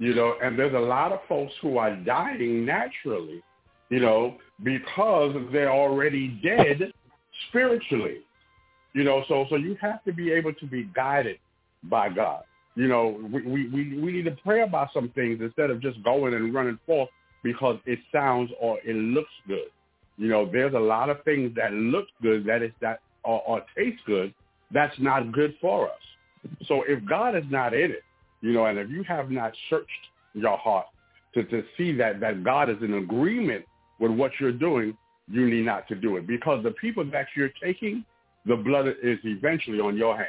You know, and there's a lot of folks who are dying naturally, you know, because they're already dead spiritually. You know, so so you have to be able to be guided by God. You know, we, we, we need to pray about some things instead of just going and running forth because it sounds or it looks good. You know, there's a lot of things that look good that is that or, or taste good that's not good for us. So if God is not in it, you know, and if you have not searched your heart to, to see that, that God is in agreement with what you're doing, you need not to do it because the people that you're taking, the blood is eventually on your hands.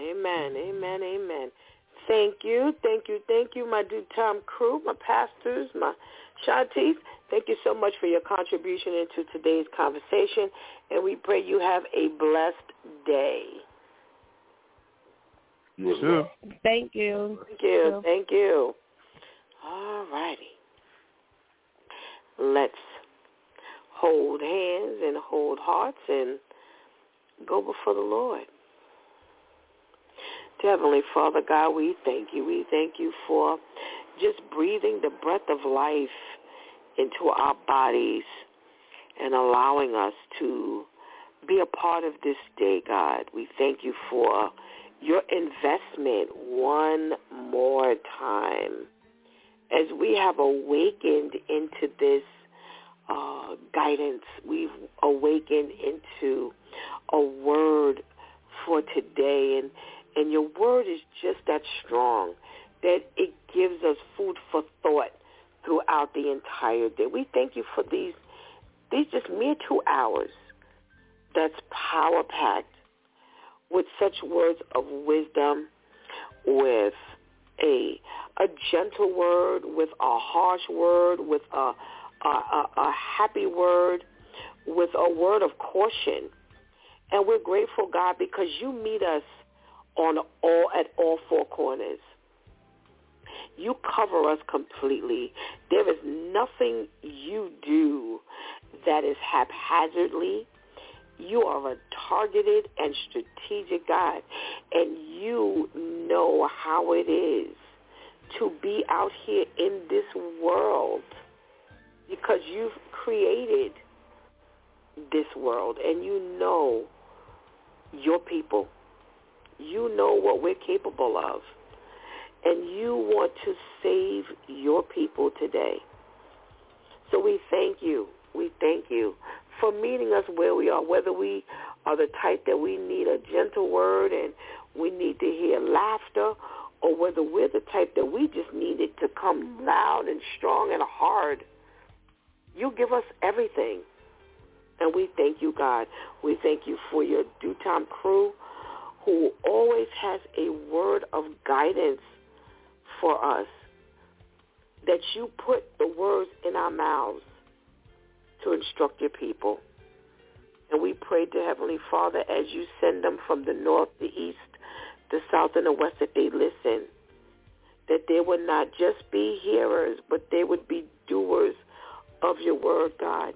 Amen, amen, amen. Thank you, thank you, thank you, my DEW Time crew, my pastors, my Shantis. Thank you so much for your contribution into today's conversation, and we pray you have a blessed day. You too. Thank you. Thank you. Thank you. All righty. Let's hold hands and hold hearts and go before the Lord. Heavenly Father God, we thank you. We thank you for just breathing the breath of life into our bodies and allowing us to be a part of this day, God. We thank you for your investment one more time. As we have awakened into this uh, guidance, we've awakened into a word for today. And, and your word is just that strong that it gives us food for thought throughout the entire day. We thank you for these, these just mere two hours that's power-packed with such words of wisdom, with a a gentle word, with a harsh word, with a a, a, a happy word, with a word of caution. And we're grateful, God, because you meet us on all at all four corners. You cover us completely. There is nothing you do that is haphazardly. You are a targeted and strategic God, and you know how it is to be out here in this world because you've created this world and you know your people. You know what we're capable of. And you want to save your people today. So we thank you. We thank you for meeting us where we are, whether we are the type that we need a gentle word and we need to hear laughter or whether we're the type that we just need it to come loud and strong and hard. You give us everything. And we thank you, God. We thank you for your DEW time crew who always has a word of guidance for us, that you put the words in our mouths to instruct your people. And we pray to Heavenly Father as you send them from the north, the east, the south, and the west that they listen, that they would not just be hearers, but they would be doers of your word, God.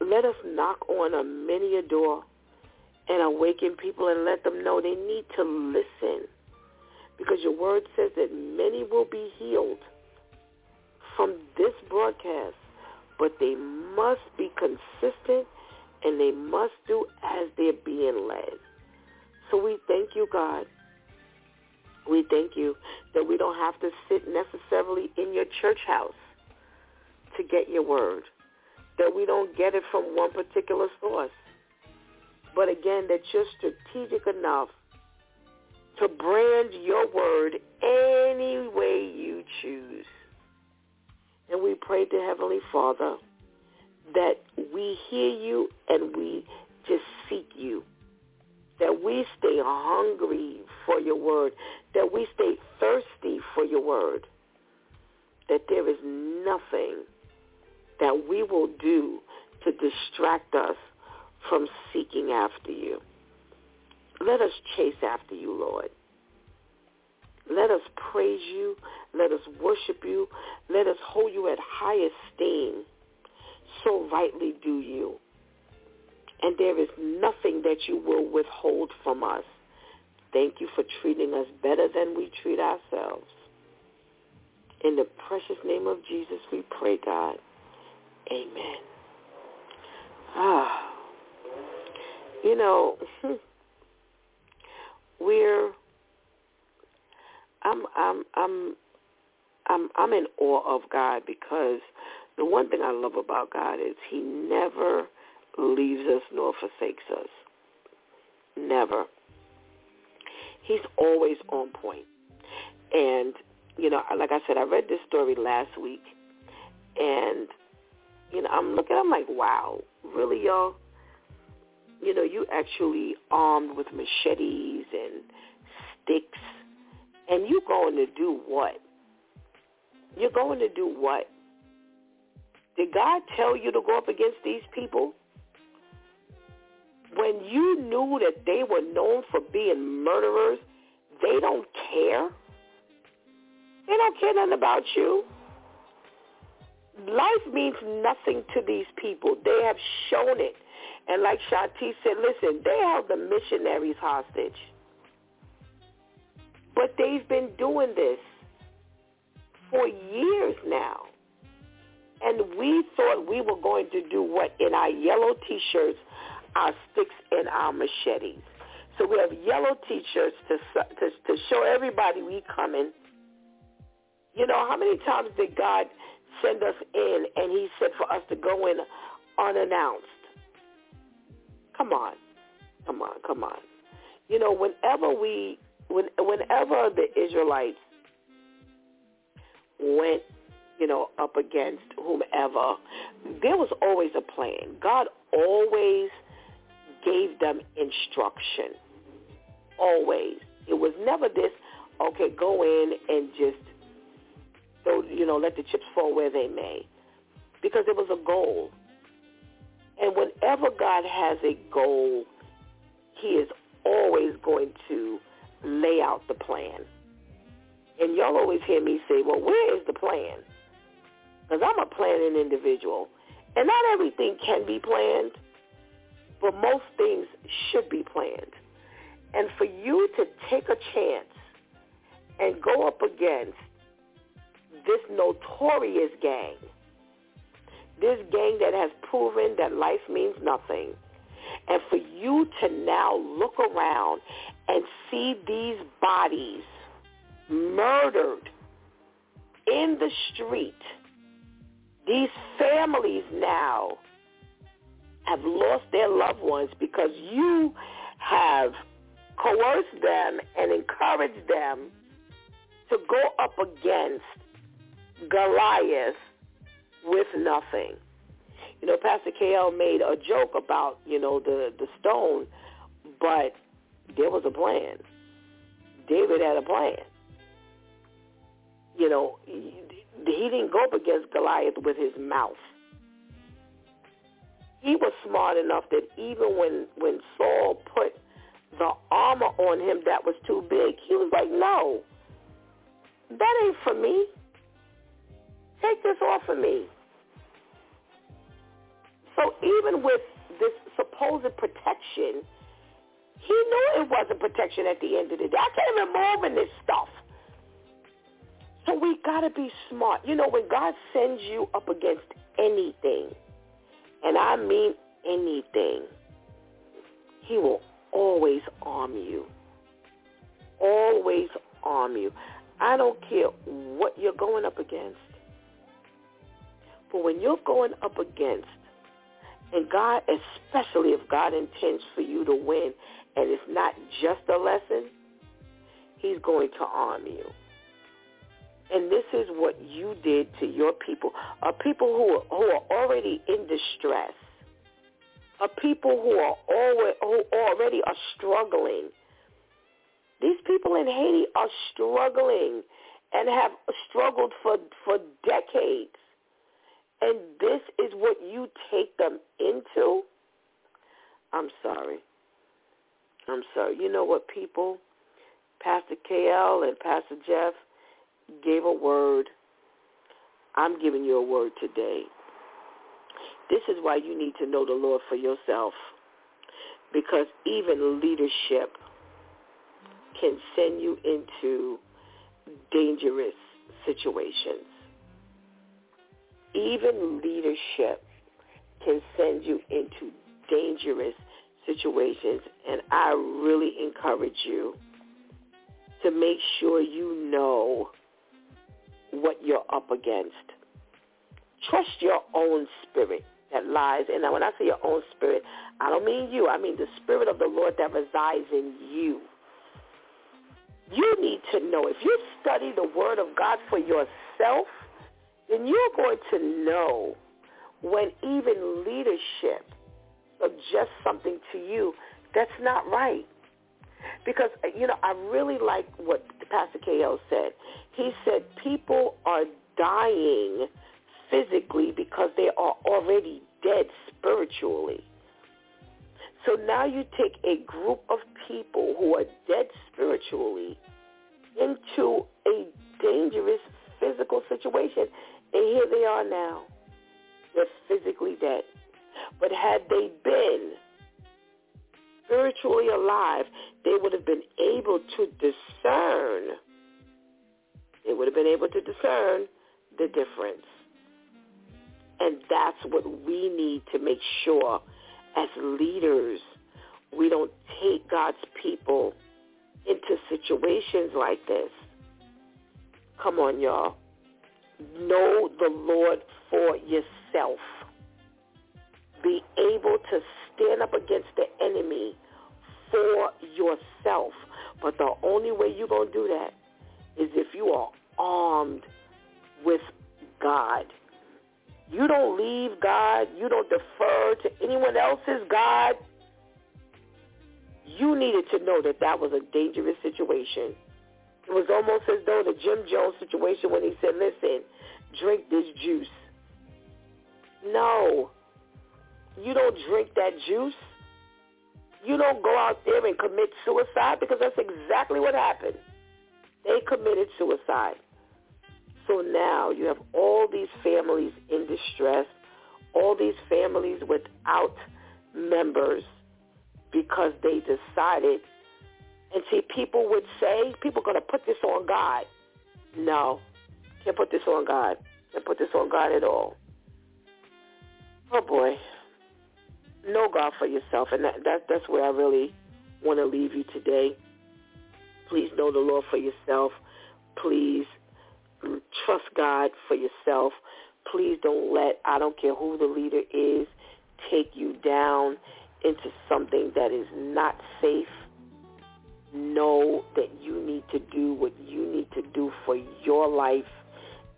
Let us knock on a many a door and awaken people and let them know they need to listen because your word says that many will be healed from this broadcast, but they must be consistent and they must do as they're being led. So we thank you, God. We thank you that we don't have to sit necessarily in your church house to get your word, that we don't get it from one particular source, but again, that you're strategic enough to brand your word any way you choose. And we pray to Heavenly Father that we hear you and we just seek you. That we stay hungry for your word. That we stay thirsty for your word. That there is nothing that we will do to distract us from seeking after you. Let us chase after you, Lord. Let us praise you. Let us worship you. Let us hold you at high esteem. So rightly do you. And there is nothing that you will withhold from us. Thank you for treating us better than we treat ourselves. In the precious name of Jesus we pray, God. Amen. Ah. You know, <laughs> we're I'm I'm I'm I'm I'm in awe of God because the one thing I love about God is he never leaves us nor forsakes us. Never. He's always on point. And, you know, like I said, I read this story last week and, you know, I'm looking, I'm like, wow, really, y'all? You know, you actually armed with machetes and sticks and you going to do what? You're going to do what? Did God tell you to go up against these people? When you knew that they were known for being murderers, they don't care. They don't care nothing about you. Life means nothing to these people. They have shown it. And like Shati said, listen, they held the missionaries hostage. But they've been doing this for years now. And we thought we were going to do what in our yellow T-shirts, our sticks, and our machetes. So we have yellow T-shirts to, to, to show everybody we coming. You know, how many times did God send us in and he said for us to go in unannounced? Come on. Come on, come on. You know, whenever we, when, whenever the Israelites went, you know, up against whomever, there was always a plan. God always gave them instruction. Always. It was never this, okay, go in and just, you know, let the chips fall where they may. Because it was a goal. And whenever God has a goal, he is always going to lay out the plan. And y'all always hear me say, well, where is the plan? Because I'm a planning individual. And not everything can be planned, but most things should be planned. And for you to take a chance and go up against this notorious gang, this gang that has proven that life means nothing, and for you to now look around and see these bodies murdered in the street, these families now have lost their loved ones because you have coerced them and encouraged them to go up against Goliath with nothing. You know, Pastor KL made a joke about, you know, the, the stone, but there was a plan. David had a plan. You know, he, he didn't go up against Goliath with his mouth. He was smart enough that even when, when Saul put the armor on him that was too big, he was like, no, that ain't for me. Take this off of me. So even with this supposed protection, he knew it wasn't protection at the end of the day. I can't even move in this stuff. So we got to be smart. You know, when God sends you up against anything, and I mean anything, he will always arm you. Always arm you. I don't care what you're going up against. But when you're going up against, and God, especially if God intends for you to win, and it's not just a lesson, he's going to arm you. And this is what you did to your people, a people who are, who are already in distress, a people who are always, who already are struggling. These people in Haiti are struggling and have struggled for, for decades and this is what you take them into, I'm sorry. I'm sorry. You know what people, Pastor KL and Pastor Jeff gave a word. I'm giving you a word today. This is why you need to know the Lord for yourself. Because even leadership can send you into dangerous situations even leadership can send you into dangerous situations. And I really encourage you to make sure you know what you're up against. Trust your own spirit that lies. And when I say your own spirit, I don't mean you. I mean the spirit of the Lord that resides in you. You need to know. If you study the word of God for yourself, then you're going to know when even leadership suggests something to you that's not right. Because, uh, you know, I really like what Pastor KL said. He said people are dying physically because they are already dead spiritually. So now you take a group of people who are dead spiritually into a dangerous physical situation and here they are now. They're physically dead. But had they been spiritually alive, they would have been able to discern. They would have been able to discern the difference. And that's what we need to make sure as leaders we don't take God's people into situations like this. Come on, y'all. Know the Lord for yourself. Be able to stand up against the enemy for yourself. But the only way you're going to do that is if you are armed with God. You don't leave God. You don't defer to anyone else's God. You needed to know that that was a dangerous situation. It was almost as though the Jim Jones situation when he said, listen, drink this juice. No. You don't drink that juice. You don't go out there and commit suicide because that's exactly what happened. They committed suicide. So now you have all these families in distress, all these families without members because they decided. And see, people would say, people are going to put this on God. No, can't put this on God. Can't put this on God at all. Oh boy, know God for yourself, and that, that that's where I really want to leave you today. Please know the Lord for yourself. Please mm, trust God for yourself. Please don't let I don't care who the leader is take you down into something that is not safe. Know that you need to do what you need to do for your life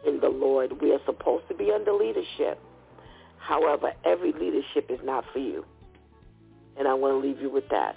in the Lord. We are supposed to be under leadership. However, every leadership is not for you. And I want to leave you with that.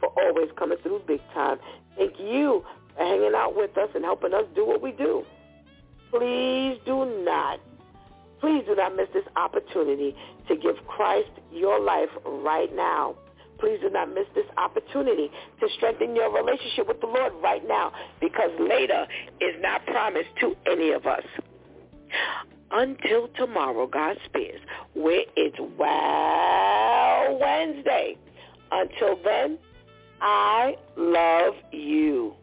for always coming through big time. Thank you for hanging out with us and helping us do what we do. Please do not, please do not miss this opportunity to give Christ your life right now. Please do not miss this opportunity to strengthen your relationship with the Lord right now because later is not promised to any of us. Until tomorrow, God spares, where it's Wow Wednesday. Until then, I love you.